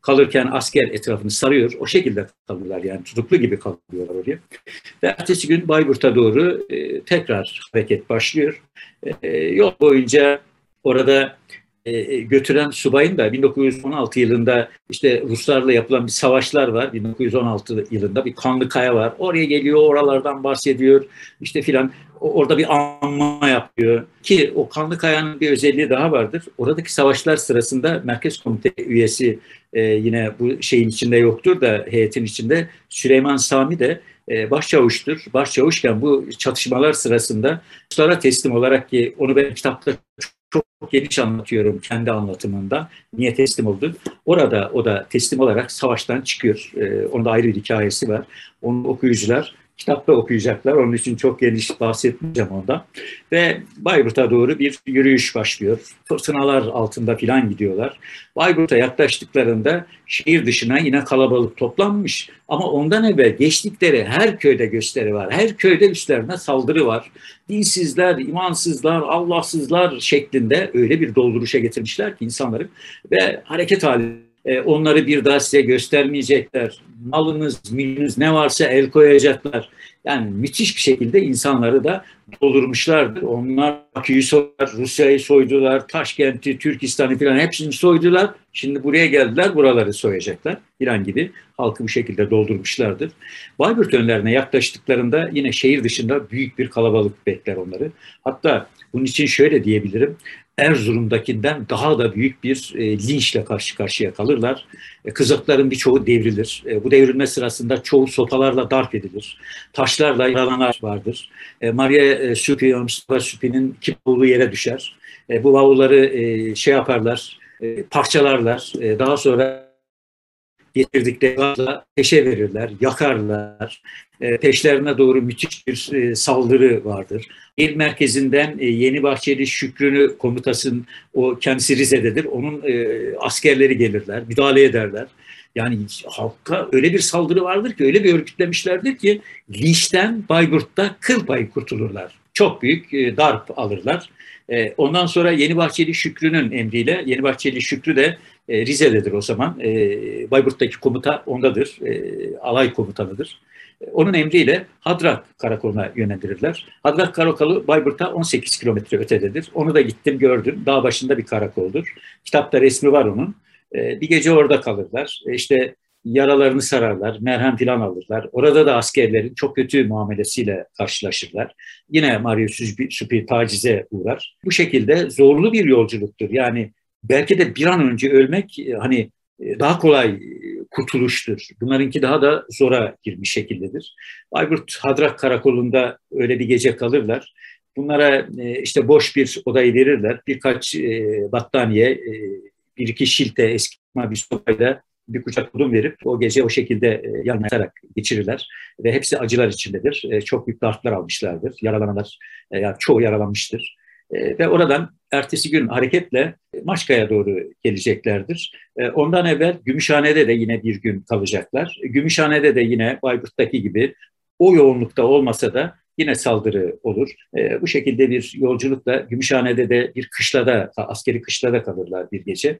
kalırken asker etrafını sarıyor. O şekilde kalırlar yani tutuklu gibi kalıyorlar oraya. Ve ertesi gün Bayburt'a doğru e, tekrar hareket başlıyor. E, yol boyunca orada e, e götüren subayın da 1916 yılında işte Ruslarla yapılan bir savaşlar var. 1916 yılında bir kanlı kaya var. Oraya geliyor, oralardan bahsediyor. İşte filan orada bir anma yapıyor. Ki o kanlı kayanın bir özelliği daha vardır. Oradaki savaşlar sırasında Merkez Komite üyesi e, yine bu şeyin içinde yoktur da heyetin içinde Süleyman Sami de e, başçavuştur. Başçavuşken bu çatışmalar sırasında Ruslara teslim olarak ki onu ben kitapta çok geniş anlatıyorum kendi anlatımında. Niye teslim oldu? Orada o da teslim olarak savaştan çıkıyor. Ee, onun ayrı bir hikayesi var. Onu okuyucular kitapta okuyacaklar. Onun için çok geniş bahsetmeyeceğim ondan. Ve Bayburt'a doğru bir yürüyüş başlıyor. Fırtınalar altında filan gidiyorlar. Bayburt'a yaklaştıklarında şehir dışına yine kalabalık toplanmış. Ama ondan evvel geçtikleri her köyde gösteri var. Her köyde üstlerine saldırı var. Dinsizler, imansızlar, Allahsızlar şeklinde öyle bir dolduruşa getirmişler ki insanları ve hareket halinde e, onları bir daha size göstermeyecekler. Malınız, mülkünüz ne varsa el koyacaklar. Yani müthiş bir şekilde insanları da doldurmuşlardır. Onlar Bakü'yü soydular, Rusya'yı soydular, Taşkent'i, Türkistan'ı falan hepsini soydular. Şimdi buraya geldiler, buraları soyacaklar. İran gibi halkı bu şekilde doldurmuşlardır. Bayburt önlerine yaklaştıklarında yine şehir dışında büyük bir kalabalık bekler onları. Hatta bunun için şöyle diyebilirim. Erzurum'dakinden daha da büyük bir e, linçle karşı karşıya kalırlar. E, kızakların birçoğu devrilir. E, bu devrilme sırasında çoğu sopalarla darp edilir. Taşlarla yaralananlar vardır. E, Maria e, Süpi, Mustafa Süpi'nin kim olduğu yere düşer. E, bu bavulları e, şey yaparlar, e, parçalarlar. E, daha sonra getirdikleri gazla peşe verirler, yakarlar. E, peşlerine doğru müthiş bir e, saldırı vardır. İl merkezinden e, Yeni Bahçeli Şükrü'nü komutasın, o kendisi Rize'dedir. Onun e, askerleri gelirler, müdahale ederler. Yani halka öyle bir saldırı vardır ki, öyle bir örgütlemişlerdir ki linçten Bayburt'ta kıl payı kurtulurlar. Çok büyük e, darp alırlar. Ondan sonra Yeni Bahçeli Şükrü'nün emriyle, Yeni Bahçeli Şükrü de e, Rize'dedir o zaman. E, Bayburt'taki komuta ondadır, e, alay komutanıdır. E, onun emriyle Hadrak Karakolu'na yönlendirirler. Hadrak Karakolu Bayburt'a 18 kilometre ötededir. Onu da gittim gördüm. Dağ başında bir karakoldur. Kitapta resmi var onun. E, bir gece orada kalırlar. E, işte yaralarını sararlar, merhem filan alırlar. Orada da askerlerin çok kötü muamelesiyle karşılaşırlar. Yine Mario Supi tacize uğrar. Bu şekilde zorlu bir yolculuktur. Yani belki de bir an önce ölmek e, hani e, daha kolay e, kurtuluştur. Bunlarınki daha da zora girmiş şekildedir. Bayburt Hadrak Karakolu'nda öyle bir gece kalırlar. Bunlara işte boş bir odayı verirler. Birkaç battaniye, bir iki şilte eski bir sopayla bir kucak odun verip o gece o şekilde yan geçirirler. Ve hepsi acılar içindedir. çok büyük dartlar almışlardır. Yaralananlar, yani çoğu yaralanmıştır. E, ve oradan ertesi gün hareketle Maşka'ya doğru geleceklerdir. E, ondan evvel Gümüşhane'de de yine bir gün kalacaklar. Gümüşhane'de de yine Bayburt'taki gibi o yoğunlukta olmasa da yine saldırı olur. E, bu şekilde bir yolculukla Gümüşhane'de de bir kışlada, askeri kışlada kalırlar bir gece.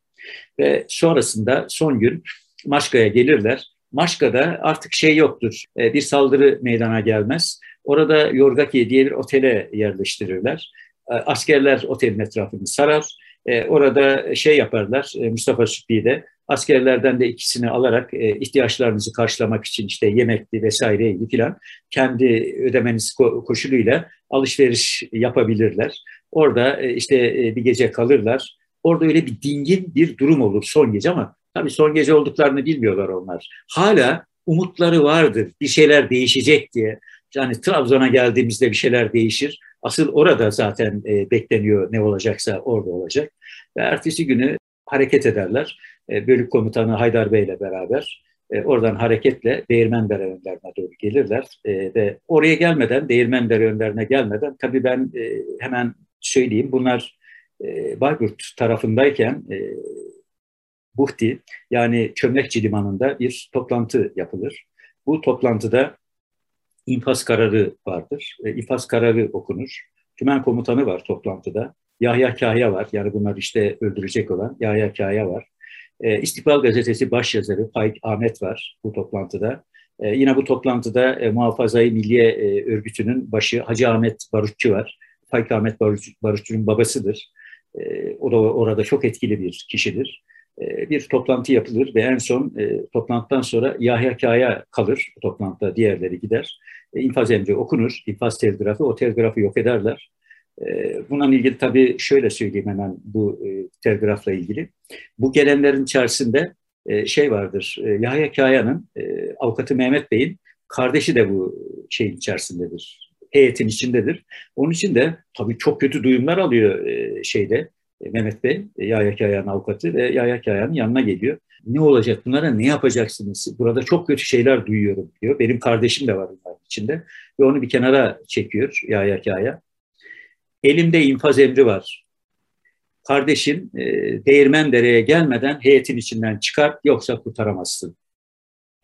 Ve sonrasında son gün Maşka'ya gelirler. Maşka'da artık şey yoktur, bir saldırı meydana gelmez. Orada Yorgaki diye bir otele yerleştirirler. E, askerler otelin etrafını sarar. E, orada şey yaparlar, e, Mustafa Sübbi de askerlerden de ikisini alarak e, ihtiyaçlarınızı karşılamak için işte yemekli vesaireydi filan kendi ödemeniz ko- koşuluyla alışveriş yapabilirler. Orada e, işte e, bir gece kalırlar. Orada öyle bir dingin bir durum olur son gece ama tabii son gece olduklarını bilmiyorlar onlar. Hala umutları vardır bir şeyler değişecek diye. Yani Trabzon'a geldiğimizde bir şeyler değişir. Asıl orada zaten e, bekleniyor ne olacaksa orada olacak. Ve ertesi günü hareket ederler. E, bölük komutanı Haydar Bey ile beraber e, oradan hareketle Değirmendere önlerine doğru gelirler. E, ve oraya gelmeden, Değirmendere önlerine gelmeden tabii ben e, hemen söyleyeyim bunlar e, Bayburt tarafındayken e, Buhti yani Çömlekçi Limanı'nda bir toplantı yapılır. Bu toplantıda infaz kararı vardır. E, infaz kararı okunur. Tümen komutanı var toplantıda. Yahya Kahya var. Yani bunlar işte öldürecek olan Yahya Kahya var. E, İstikbal Gazetesi başyazarı Faik Ahmet var bu toplantıda. E, yine bu toplantıda e, Muhafazayı Milliye e, Örgütü'nün başı Hacı Ahmet Barutçu var. Faik Ahmet Barutçu'nun babasıdır. E, o da orada çok etkili bir kişidir. E, bir toplantı yapılır ve en son e, toplantıdan sonra Yahya Kaya kalır. Toplantıda diğerleri gider. E, infaz emri okunur. infaz telgrafı. O telgrafı yok ederler. E, bununla ilgili tabii şöyle söyleyeyim hemen bu e, telgrafla ilgili. Bu gelenlerin içerisinde e, şey vardır. E, Yahya Kaya'nın e, avukatı Mehmet Bey'in kardeşi de bu şeyin içerisindedir. Heyetin içindedir. Onun için de tabii çok kötü duyumlar alıyor e, şeyde Mehmet Bey, e, Yahya Kaya'nın avukatı ve Yahya Kaya'nın yanına geliyor. Ne olacak bunlara ne yapacaksınız? Burada çok kötü şeyler duyuyorum diyor. Benim kardeşim de var bunların içinde. Ve onu bir kenara çekiyor Yahya Kaya. Elimde infaz emri var. Kardeşin e, Değirmendere'ye gelmeden heyetin içinden çıkar yoksa kurtaramazsın.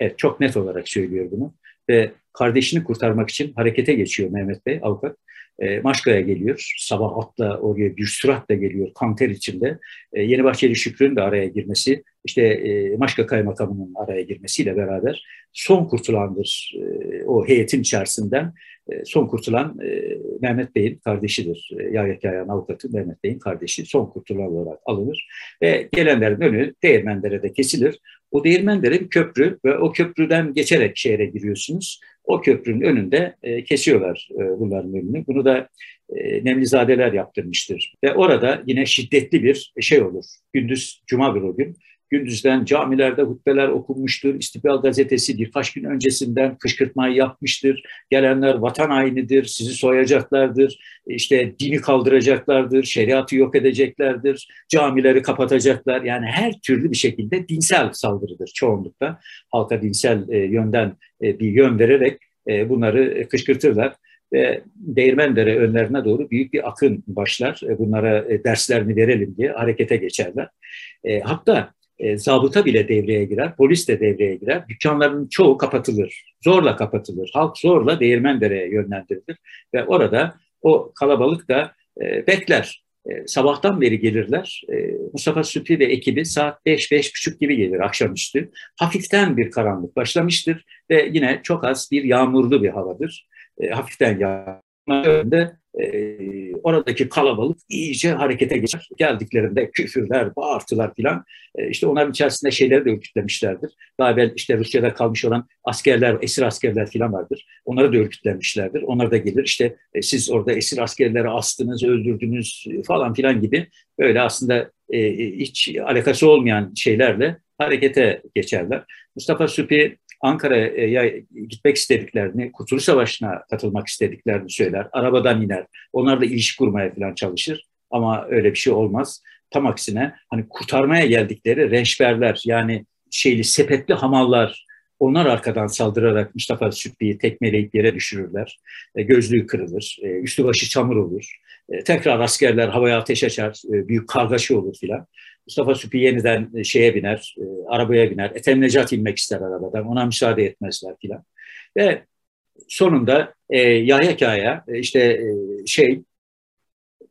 Evet çok net olarak söylüyor bunu. Ve kardeşini kurtarmak için harekete geçiyor Mehmet Bey avukat. E, Maşka'ya geliyor. Sabah atla oraya bir süratle geliyor kanter içinde. E, Yeni Bahçeli Şükrü'nün de araya girmesi, işte e, Maşka Kaymakamı'nın araya girmesiyle beraber son kurtulandır e, o heyetin içerisinden. E, son kurtulan e, Mehmet Bey'in kardeşidir. E, Yahya Kayan avukatı Mehmet Bey'in kardeşi son kurtulan olarak alınır. Ve gelenlerin önü Değirmendere'de kesilir. O Değirmendere bir köprü ve o köprüden geçerek şehre giriyorsunuz. O köprünün önünde e, kesiyorlar e, bunların önünü. Bunu da e, Nemlizadeler yaptırmıştır. Ve orada yine şiddetli bir şey olur. Gündüz Cuma bir o gün. Gündüzden camilerde hutbeler okunmuştur. İstiklal Gazetesi birkaç gün öncesinden kışkırtmayı yapmıştır. Gelenler vatan hainidir, sizi soyacaklardır, işte dini kaldıracaklardır, şeriatı yok edeceklerdir, camileri kapatacaklar. Yani her türlü bir şekilde dinsel saldırıdır çoğunlukla. Halka dinsel e, yönden e, bir yön vererek e, bunları kışkırtırlar ve Değirmendere önlerine doğru büyük bir akın başlar. E, bunlara e, derslerini verelim diye harekete geçerler. E, hatta e, zabıta bile devreye girer, polis de devreye girer. Dükkanların çoğu kapatılır, zorla kapatılır. Halk zorla Değirmendere'ye yönlendirilir ve orada o kalabalık da e, bekler. E, sabahtan beri gelirler. E, Mustafa Sütü ve ekibi saat 5-5.30 gibi gelir akşamüstü. Hafiften bir karanlık başlamıştır ve yine çok az bir yağmurlu bir havadır. E, hafiften yağmurlu e, oradaki kalabalık iyice harekete geçer. Geldiklerinde küfürler, bağırtılar filan e, işte onların içerisinde şeyleri de örgütlemişlerdir. Daha evvel işte Rusya'da kalmış olan askerler, esir askerler filan vardır. Onları da örgütlemişlerdir. Onlar da gelir işte e, siz orada esir askerleri astınız, öldürdünüz falan filan gibi böyle aslında e, hiç alakası olmayan şeylerle harekete geçerler. Mustafa Süpi Ankara'ya gitmek istediklerini, Kurtuluş Savaşı'na katılmak istediklerini söyler. Arabadan iner. Onlarla ilişki kurmaya falan çalışır. Ama öyle bir şey olmaz. Tam aksine hani kurtarmaya geldikleri renşberler yani şeyli sepetli hamallar onlar arkadan saldırarak Mustafa Sütbi'yi tekmeleyip yere düşürürler. E, gözlüğü kırılır, e, üstü başı çamur olur. E, tekrar askerler havaya ateş açar, e, büyük kargaşa olur filan. Mustafa Süpi yeniden e, şeye biner, e, arabaya biner. Ethem Necat inmek ister arabadan, ona müsaade etmezler filan. Ve sonunda e, Yahya Kaya, e, işte e, şey,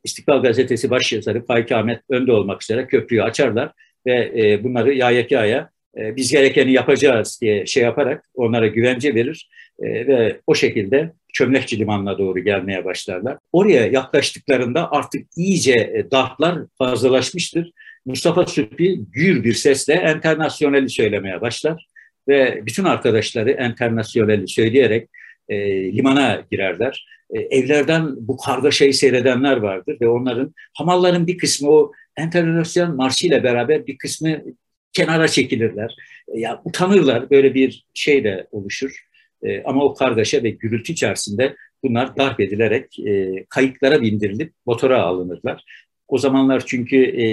İstiklal Gazetesi başyazarı Faik Ahmet önde olmak üzere köprüyü açarlar ve e, bunları Yahya Kaya e, biz gerekeni yapacağız diye şey yaparak onlara güvence verir e, ve o şekilde Çömlekçi Limanı'na doğru gelmeye başlarlar. Oraya yaklaştıklarında artık iyice e, dartlar fazlalaşmıştır. Mustafa Sütbi gür bir sesle enternasyoneli söylemeye başlar ve bütün arkadaşları enternasyoneli söyleyerek e, limana girerler. E, evlerden bu kargaşayı seyredenler vardır ve onların hamalların bir kısmı o enternasyonel marşıyla beraber bir kısmı kenara çekilirler. E, ya utanırlar böyle bir şey de oluşur. E, ama o kargaşa ve gürültü içerisinde bunlar darp edilerek e, kayıklara bindirilip motora alınırlar. O zamanlar çünkü e,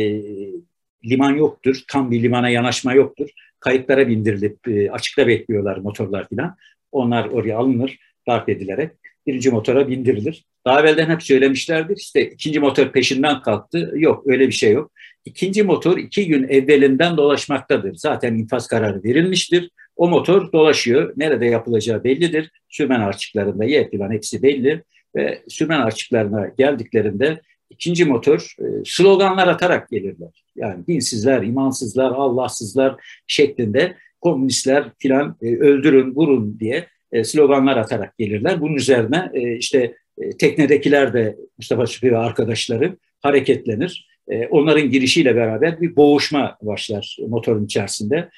liman yoktur, tam bir limana yanaşma yoktur. Kayıklara bindirilip e, açıkta bekliyorlar motorlar filan. Onlar oraya alınır, darp edilerek birinci motora bindirilir. Daha evvelden hep söylemişlerdir işte ikinci motor peşinden kalktı. Yok öyle bir şey yok. İkinci motor iki gün evvelinden dolaşmaktadır. Zaten infaz kararı verilmiştir. O motor dolaşıyor. Nerede yapılacağı bellidir. Sümen arçıklarında yer plan hepsi belli. Ve sümen arçıklarına geldiklerinde ikinci motor e, sloganlar atarak gelirler. Yani dinsizler, imansızlar, Allahsızlar şeklinde komünistler filan e, öldürün, vurun diye e, sloganlar atarak gelirler. Bunun üzerine işte teknedekiler de Mustafa Süpi ve arkadaşları hareketlenir. Onların girişiyle beraber bir boğuşma başlar motorun içerisinde.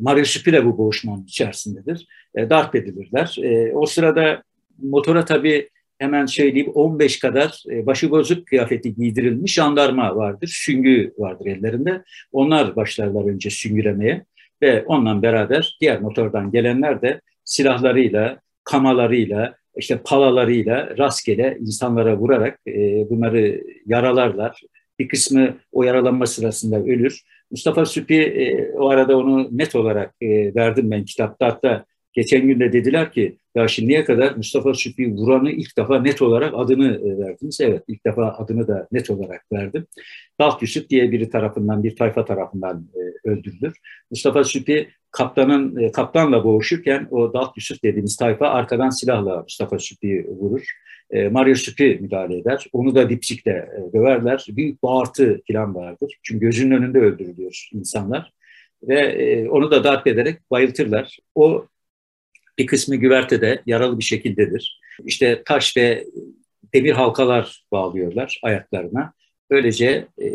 Mario Süpi de bu boğuşmanın içerisindedir. Darp edilirler. O sırada motora tabii hemen söyleyeyim 15 kadar e, başıbozuk kıyafeti giydirilmiş jandarma vardır. Süngü vardır ellerinde. Onlar başlarlar önce süngülemeye ve onunla beraber diğer motordan gelenler de silahlarıyla, kamalarıyla, işte palalarıyla rastgele insanlara vurarak e, bunları yaralarlar. Bir kısmı o yaralanma sırasında ölür. Mustafa Süpi e, o arada onu net olarak verdim ben kitapta. Hatta geçen gün de dediler ki ya şimdiye kadar Mustafa Şükrü Vuran'ı ilk defa net olarak adını e, verdiniz. Evet ilk defa adını da net olarak verdim. Dalt Yusuf diye biri tarafından, bir tayfa tarafından e, öldürülür. Mustafa Şükrü kaptanın e, kaptanla boğuşurken o Dalt Yusuf dediğimiz tayfa arkadan silahla Mustafa Şükrü'yü vurur. Mario Şükrü müdahale eder. Onu da dipçikle döverler. Büyük bağırtı falan vardır. Çünkü gözünün önünde öldürülüyor insanlar. Ve onu da darp ederek bayıltırlar. O bir kısmı güvertede yaralı bir şekildedir. İşte taş ve demir halkalar bağlıyorlar ayaklarına. Böylece e,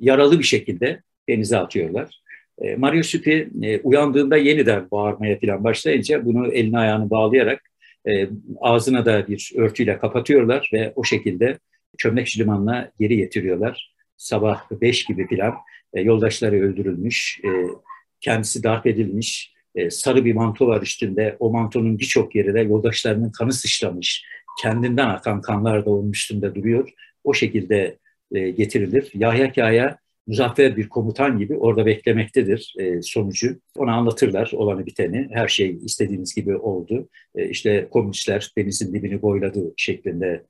yaralı bir şekilde denize atıyorlar. E, Mario Süpi e, uyandığında yeniden bağırmaya falan başlayınca bunu elini ayağını bağlayarak e, ağzına da bir örtüyle kapatıyorlar ve o şekilde Çömlekçi Limanı'na geri getiriyorlar. Sabah 5 gibi falan e, yoldaşları öldürülmüş, e, kendisi darp edilmiş, e, sarı bir manto var üstünde. O mantonun birçok yeri de yoldaşlarının kanı sıçramış. Kendinden akan kanlar da onun üstünde duruyor. O şekilde e, getirilir. Yahya Kaya muzaffer bir komutan gibi orada beklemektedir e, sonucu. Ona anlatırlar olanı biteni. Her şey istediğiniz gibi oldu. E, işte komünistler denizin dibini boyladı şeklinde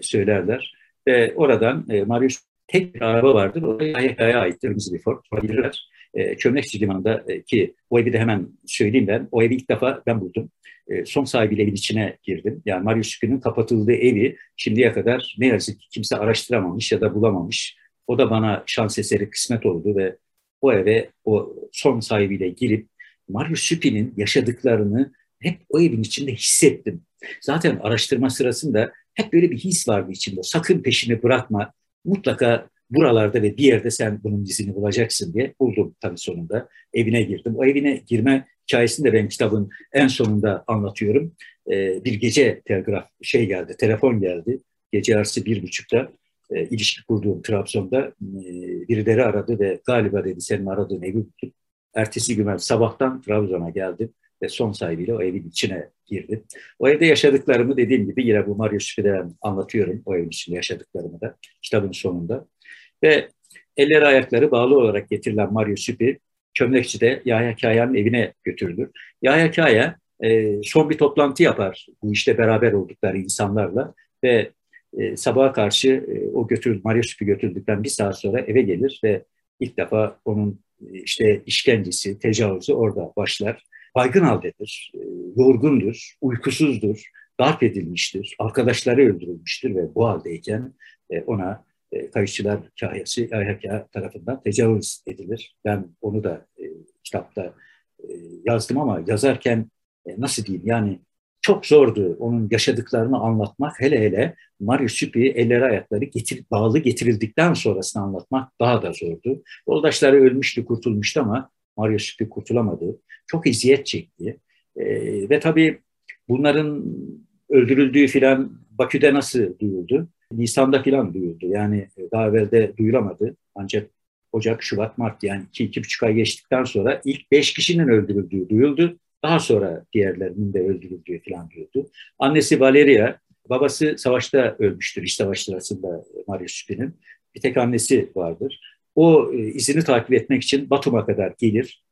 söylerler. Ve oradan e, Marius tek bir araba vardır. O da Yahya'ya ait kırmızı bir Ford. Bilirler e, Çömlekçi Limanı'nda e, ki o evi de hemen söyleyeyim ben. O evi ilk defa ben buldum. E, son sahibiyle evin içine girdim. Yani Marius Şükrü'nün kapatıldığı evi şimdiye kadar ne yazık ki kimse araştıramamış ya da bulamamış. O da bana şans eseri kısmet oldu ve o eve o son sahibiyle girip Marius Şükrü'nün yaşadıklarını hep o evin içinde hissettim. Zaten araştırma sırasında hep böyle bir his vardı içimde. Sakın peşini bırakma. Mutlaka buralarda ve bir yerde sen bunun izini bulacaksın diye buldum tabii sonunda. Evine girdim. O evine girme hikayesini de ben kitabın en sonunda anlatıyorum. Ee, bir gece telgraf şey geldi, telefon geldi. Gece yarısı bir buçukta e, ilişki kurduğum Trabzon'da e, birileri aradı ve galiba dedi senin aradığın evi buldum. Ertesi gün sabahtan Trabzon'a geldim ve son sahibiyle o evin içine girdim. O evde yaşadıklarımı dediğim gibi yine bu Mario Şüphe'den anlatıyorum o evin içinde yaşadıklarımı da kitabın sonunda. Ve elleri ayakları bağlı olarak getirilen Mario Süpi Çömlekçi'de Yahya Kaya'nın evine götürülür. Yahya Kaya e, son bir toplantı yapar bu işte beraber oldukları insanlarla ve e, sabaha karşı e, o götürül, Mario Supi götürüldükten bir saat sonra eve gelir ve ilk defa onun e, işte işkencesi, tecavüzü orada başlar. Baygın haldedir, e, yorgundur, uykusuzdur, darp edilmiştir, arkadaşları öldürülmüştür ve bu haldeyken e, ona e, kayışçılar kahyası Yahya tarafından tecavüz edilir. Ben onu da e, kitapta e, yazdım ama yazarken e, nasıl diyeyim yani çok zordu onun yaşadıklarını anlatmak. Hele hele Mario Süpi elleri ayakları getir, bağlı getirildikten sonrasını anlatmak daha da zordu. Yoldaşları ölmüştü, kurtulmuştu ama Mario Süpi kurtulamadı. Çok eziyet çekti. E, ve tabii bunların öldürüldüğü filan Bakü'de nasıl duyuldu? Nisan'da filan duyuldu. Yani daha evvelde duyulamadı. Ancak Ocak, Şubat, Mart yani iki, iki buçuk ay geçtikten sonra ilk beş kişinin öldürüldüğü duyuldu. Daha sonra diğerlerinin de öldürüldüğü falan duyuldu. Annesi Valeria, babası savaşta ölmüştür, iç savaş sırasında Mario Süpi'nin. Bir tek annesi vardır. O e, izini takip etmek için Batum'a kadar gelir.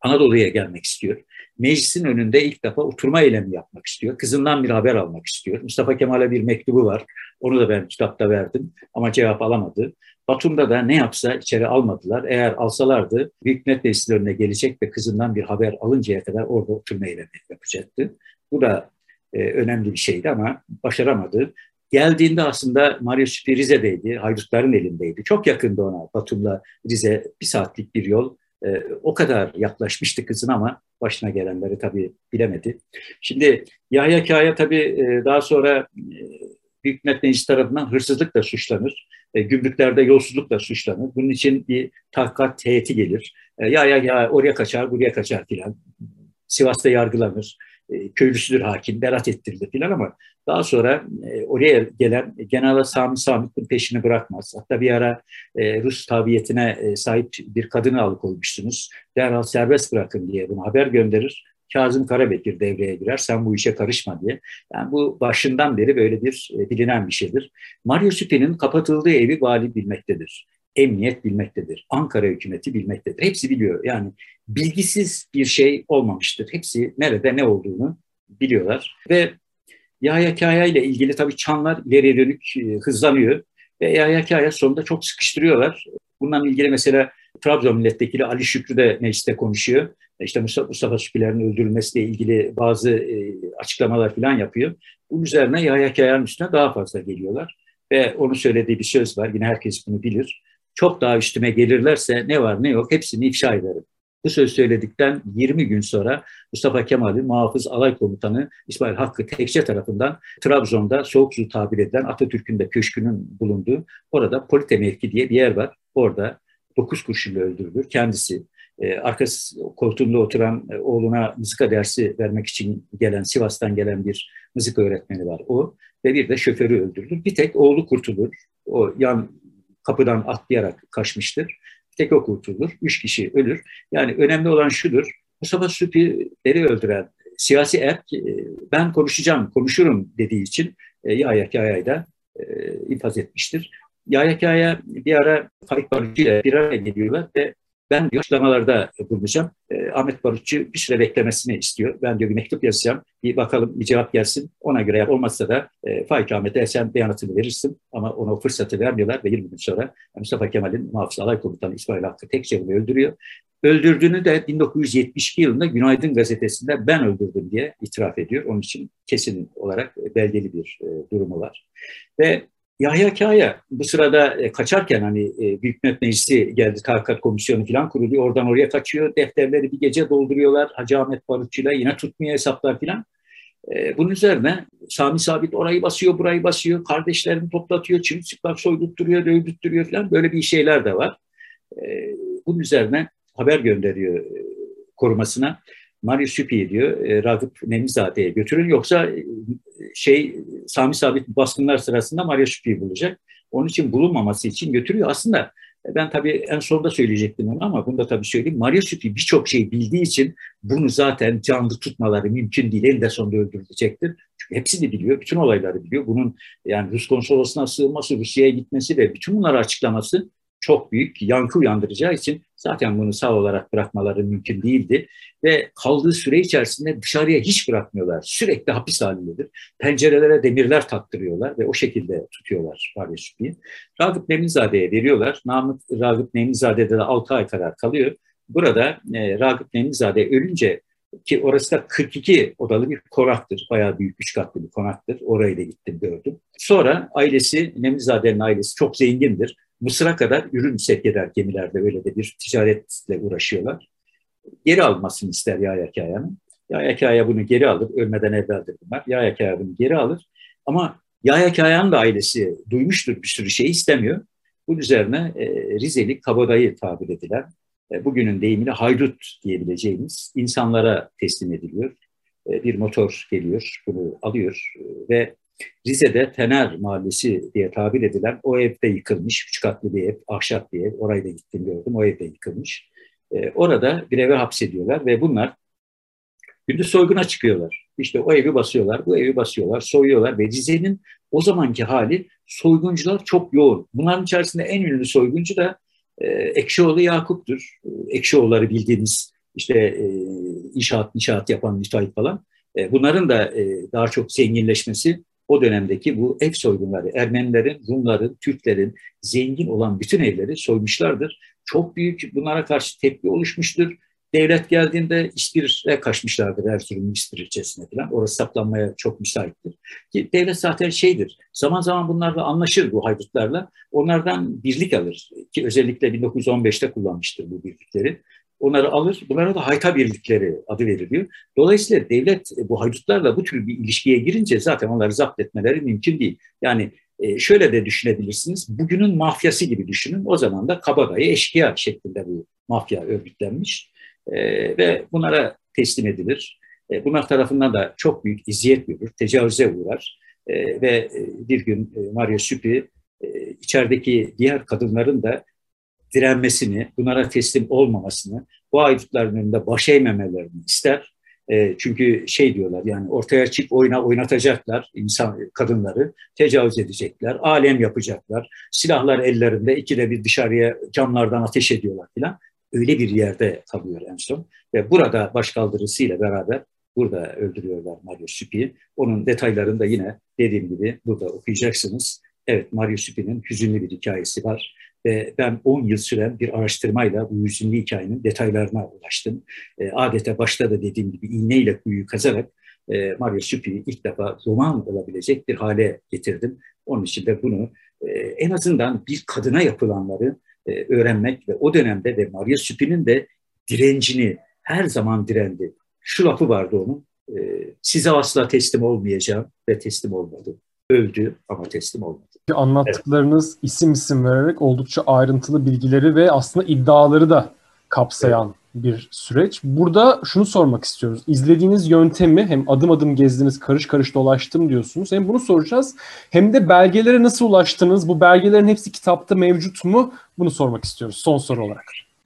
Anadolu'ya gelmek istiyor. Meclisin önünde ilk defa oturma eylemi yapmak istiyor. Kızından bir haber almak istiyor. Mustafa Kemal'e bir mektubu var. Onu da ben kitapta verdim ama cevap alamadı. Batum'da da ne yapsa içeri almadılar. Eğer alsalardı Büyük Millet Meclisi önüne gelecek ve kızından bir haber alıncaya kadar orada oturma eylemi yapacaktı. Bu da e, önemli bir şeydi ama başaramadı. Geldiğinde aslında Mario Rize'deydi, haydutların elindeydi. Çok yakındı ona Batum'la Rize bir saatlik bir yol. E, o kadar yaklaşmıştı kızın ama başına gelenleri tabii bilemedi. Şimdi Yahya Kaya tabii e, daha sonra e, Büyük Millet Meclisi tarafından hırsızlıkla suçlanır. E, gümrüklerde yolsuzlukla suçlanır. Bunun için bir tahkikat heyeti gelir. E, ya ya ya oraya kaçar, buraya kaçar filan. Sivas'ta yargılanır. E, köylüsüdür hakim, berat ettirildi filan ama daha sonra e, oraya gelen General Sami Samit'in peşini bırakmaz. Hatta bir ara e, Rus tabiyetine e, sahip bir kadını alıkoymuşsunuz. Derhal serbest bırakın diye bunu haber gönderir. Kazım Karabekir devreye girer. Sen bu işe karışma diye. Yani bu başından beri böyle bir e, bilinen bir şeydir. Mario Süpi'nin kapatıldığı evi vali bilmektedir. Emniyet bilmektedir. Ankara hükümeti bilmektedir. Hepsi biliyor. Yani bilgisiz bir şey olmamıştır. Hepsi nerede ne olduğunu biliyorlar. Ve Yahya Kaya ile ilgili tabii çanlar ileriye dönük e, hızlanıyor. Ve Yahya Kaya sonunda çok sıkıştırıyorlar. Bundan ilgili mesela Trabzon milletvekili Ali Şükrü de mecliste konuşuyor. İşte Mustafa, Mustafa Süpiler'in öldürülmesiyle ilgili bazı e, açıklamalar falan yapıyor. Bunun üzerine Yahya Kaya'nın üstüne daha fazla geliyorlar. Ve onun söylediği bir söz var. Yine herkes bunu bilir. Çok daha üstüme gelirlerse ne var ne yok hepsini ifşa ederim. Bu söz söyledikten 20 gün sonra Mustafa Kemal'in muhafız alay komutanı İsmail Hakkı Tekçe tarafından Trabzon'da soğuk su tabir edilen Atatürk'ün de köşkünün bulunduğu orada Polite mevki diye bir yer var. Orada 9 kurşunla öldürülür. Kendisi e, arkası koltuğunda oturan e, oğluna mızıka dersi vermek için gelen Sivas'tan gelen bir mızıka öğretmeni var o ve bir de şoförü öldürülür. Bir tek oğlu kurtulur. O yan kapıdan atlayarak kaçmıştır. Tek o kurtulur. Üç kişi ölür. Yani önemli olan şudur. Mustafa Süpi'leri öldüren siyasi erk e, ben konuşacağım, konuşurum dediği için e, Yahya Kaya'yı da e, infaz etmiştir. Yahya Kaya bir ara Faik Barutçu ile bir araya geliyorlar ve ben diyor açıklamalarda bulunacağım. E, Ahmet Barutçu bir süre beklemesini istiyor. Ben diyor bir mektup yazacağım. Bir bakalım bir cevap gelsin. Ona göre eğer olmazsa da e, Faik Ahmet'e sen beyanatını verirsin. Ama ona o fırsatı vermiyorlar ve 20 gün sonra Mustafa Kemal'in muhafız alay komutanı İsmail Hakkı Tekçevi'ni öldürüyor. Öldürdüğünü de 1972 yılında Günaydın gazetesinde ben öldürdüm diye itiraf ediyor. Onun için kesin olarak belgeli bir e, durumu var. Ve Yahya Kaya bu sırada e, kaçarken hani e, Büyük Millet Meclisi geldi, Takat Komisyonu falan kuruluyor. Oradan oraya kaçıyor. Defterleri bir gece dolduruyorlar. Hacı Ahmet Barutçu'yla yine tutmuyor hesaplar falan. E, bunun üzerine Sami Sabit orayı basıyor, burayı basıyor. Kardeşlerini toplatıyor, çırılçıplak soydurtturuyor, dövdürttürüyor falan. Böyle bir şeyler de var. Bunun üzerine haber gönderiyor korumasına. Mario Süpi'yi diyor e, Ragıp Nemizade'ye götürün yoksa e, şey Sami Sabit baskınlar sırasında Mario Süpi'yi bulacak. Onun için bulunmaması için götürüyor. Aslında e, ben tabii en sonunda söyleyecektim onu ama bunu da tabii söyleyeyim. Mario Süpi birçok şey bildiği için bunu zaten canlı tutmaları mümkün değil. En de sonunda öldürülecektir. Çünkü hepsini biliyor, bütün olayları biliyor. Bunun yani Rus konsolosluğuna sığınması, Rusya'ya gitmesi ve bütün bunları açıklaması çok büyük yankı uyandıracağı için zaten bunu sağ olarak bırakmaları mümkün değildi. Ve kaldığı süre içerisinde dışarıya hiç bırakmıyorlar. Sürekli hapis halindedir. Pencerelere demirler taktırıyorlar ve o şekilde tutuyorlar Paris Süpi'yi. Ragıp Nemlizade'ye veriyorlar. Namık Ragıp Nemlizade'de de 6 ay kadar kalıyor. Burada e, Ragıp Nemlizade ölünce ki orası da 42 odalı bir konaktır. Bayağı büyük, üç katlı bir konaktır. Oraya da gittim, gördüm. Sonra ailesi, Nemlizade'nin ailesi çok zengindir. Mısır'a kadar ürün sevk eder gemilerde öyle de bir ticaretle uğraşıyorlar. Geri almasını ister Yahya Kaya'nın. Yahya Kaya bunu geri alır. Ölmeden evveldir bunlar. Yahya Kaya bunu geri alır. Ama Yahya Kaya'nın da ailesi duymuştur bir sürü şey istemiyor. Bunun üzerine e, Rizeli Kabadayı tabir edilen e, bugünün deyimiyle haydut diyebileceğimiz insanlara teslim ediliyor. E, bir motor geliyor, bunu alıyor ve Rize'de Fener Mahallesi diye tabir edilen o evde yıkılmış, üç katlı bir ev, ahşap bir ev, orayı da gittim gördüm, o evde yıkılmış. Orada bir eve hapsediyorlar ve bunlar gündüz soyguna çıkıyorlar. İşte o evi basıyorlar, bu evi basıyorlar, soyuyorlar ve Rize'nin o zamanki hali soyguncular çok yoğun. Bunların içerisinde en ünlü soyguncu da e, Ekşioğlu Yakup'tur. Ekşioğulları bildiğiniz işte e, inşaat inşaat yapan müteahhit falan. E, bunların da e, daha çok zenginleşmesi o dönemdeki bu ev soygunları, Ermenilerin, Rumların, Türklerin zengin olan bütün evleri soymuşlardır. Çok büyük bunlara karşı tepki oluşmuştur. Devlet geldiğinde İspir'e kaçmışlardır Erzurum'un İspir ilçesine falan. Orası saplanmaya çok müsaittir. Ki devlet zaten şeydir, zaman zaman bunlarla anlaşır bu haydutlarla. Onlardan birlik alır. Ki özellikle 1915'te kullanmıştır bu birlikleri. Onları alır, bunlara da hayta birlikleri adı veriliyor. Dolayısıyla devlet bu haydutlarla bu tür bir ilişkiye girince zaten onları zapt etmeleri mümkün değil. Yani e, şöyle de düşünebilirsiniz, bugünün mafyası gibi düşünün. O zaman da kabadayı eşkıya şeklinde bu mafya örgütlenmiş e, ve bunlara teslim edilir. E, bunlar tarafından da çok büyük iziyet görür, tecavüze uğrar e, ve e, bir gün e, Mario Süpi e, içerideki diğer kadınların da direnmesini, bunlara teslim olmamasını, bu aydutların önünde baş eğmemelerini ister. E, çünkü şey diyorlar yani ortaya çık oyna oynatacaklar insan kadınları, tecavüz edecekler, alem yapacaklar, silahlar ellerinde ikide bir dışarıya camlardan ateş ediyorlar filan. Öyle bir yerde kalıyor en son ve burada başkaldırısıyla beraber burada öldürüyorlar Mario Süpi'yi. Onun detaylarını da yine dediğim gibi burada okuyacaksınız. Evet Mario Süpi'nin hüzünlü bir hikayesi var. Ve ben 10 yıl süren bir araştırmayla bu hüzünlü hikayenin detaylarına ulaştım. E, adeta başta da dediğim gibi iğneyle kuyuyu kazarak e, Mario Süpi'yi ilk defa roman olabilecek bir hale getirdim. Onun için de bunu e, en azından bir kadına yapılanları e, öğrenmek ve o dönemde de Mario Süpi'nin de direncini her zaman direndi. Şu lafı vardı onun, e, size asla teslim olmayacağım ve teslim olmadı. Öldü ama teslim olmadı. Anlattıklarınız evet. isim isim vererek oldukça ayrıntılı bilgileri ve aslında iddiaları da kapsayan evet bir süreç. Burada şunu sormak istiyoruz. İzlediğiniz yöntemi hem adım adım gezdiniz, karış karış dolaştım diyorsunuz. Hem bunu soracağız hem de belgelere nasıl ulaştınız? Bu belgelerin hepsi kitapta mevcut mu? Bunu sormak istiyoruz son soru olarak.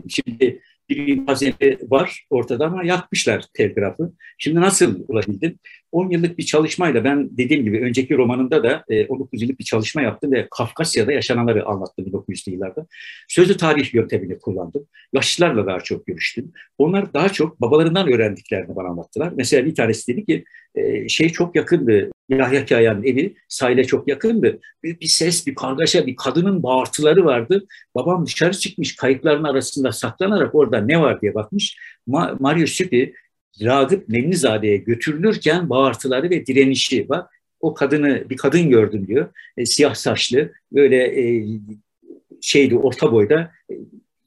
Şimdi bir hazine var ortada ama yakmışlar telgrafı. Şimdi nasıl ulaşabildim? 10 yıllık bir çalışmayla ben dediğim gibi önceki romanında da 19 e, yıllık bir çalışma yaptım ve Kafkasya'da yaşananları anlattım 1900'lü yıllarda. Sözlü tarih yöntemini kullandım. Yaşlılarla daha çok görüştüm. Onlar daha çok babalarından öğrendiklerini bana anlattılar. Mesela bir tanesi dedi ki e, şey çok yakındı. Yahya Kaya'nın evi sahile çok yakındı. Büyük bir ses, bir kargaşa, bir kadının bağırtıları vardı. Babam dışarı çıkmış kayıkların arasında saklanarak orada ne var diye bakmış. Ma Mario Süpi Ragıp Memnizade'ye götürülürken bağırtıları ve direnişi var. O kadını bir kadın gördüm diyor. E, siyah saçlı böyle e, şeydi orta boyda e,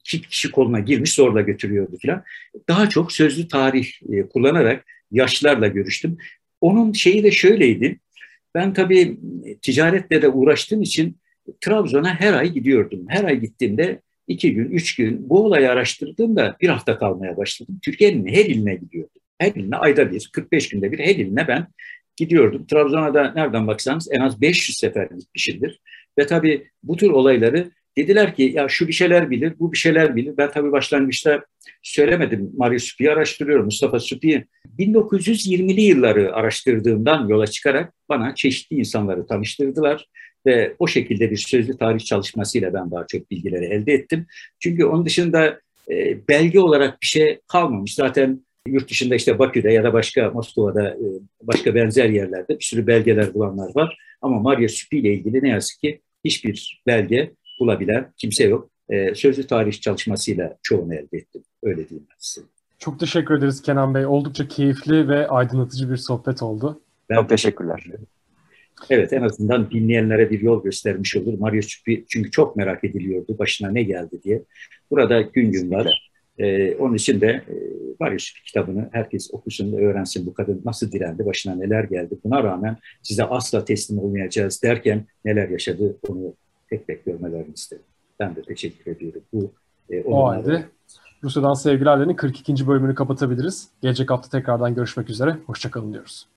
iki kişi koluna girmiş zorla götürüyordu falan. Daha çok sözlü tarih e, kullanarak yaşlılarla görüştüm. Onun şeyi de şöyleydi. Ben tabii ticaretle de uğraştığım için Trabzon'a her ay gidiyordum. Her ay gittiğimde iki gün, üç gün bu olayı araştırdığımda bir hafta kalmaya başladım. Türkiye'nin her iline gidiyordum. Her iline ayda bir, 45 günde bir her iline ben gidiyordum. Trabzon'a da nereden baksanız en az 500 sefer gitmişimdir. Ve tabii bu tür olayları Dediler ki ya şu bir şeyler bilir, bu bir şeyler bilir. Ben tabii başlangıçta söylemedim. Mario Supi'yi araştırıyorum. Mustafa Supi'yi 1920'li yılları araştırdığımdan yola çıkarak bana çeşitli insanları tanıştırdılar ve o şekilde bir sözlü tarih çalışmasıyla ben daha çok bilgileri elde ettim. Çünkü onun dışında e, belge olarak bir şey kalmamış. Zaten yurt dışında işte Bakü'de ya da başka Moskova'da e, başka benzer yerlerde bir sürü belgeler bulanlar var. Ama Maria Süpi ile ilgili ne yazık ki hiçbir belge bulabilen kimse yok. E, sözlü tarih çalışmasıyla çoğunu elde ettim. Öyle diyeyim ben size. Çok teşekkür ederiz Kenan Bey. Oldukça keyifli ve aydınlatıcı bir sohbet oldu. Ben Çok teşekkürler. Evet en azından dinleyenlere bir yol göstermiş olur. Mario Süpi çünkü çok merak ediliyordu başına ne geldi diye. Burada gün gün var. Ee, onun için de e, Süpi kitabını herkes okusun, öğrensin bu kadın nasıl direndi, başına neler geldi. Buna rağmen size asla teslim olmayacağız derken neler yaşadı onu tek tek görmelerini istedim. Ben de teşekkür ediyorum. Bu e, o halde Rusya'dan Sevgilerlerin 42. bölümünü kapatabiliriz. Gelecek hafta tekrardan görüşmek üzere. Hoşçakalın diyoruz.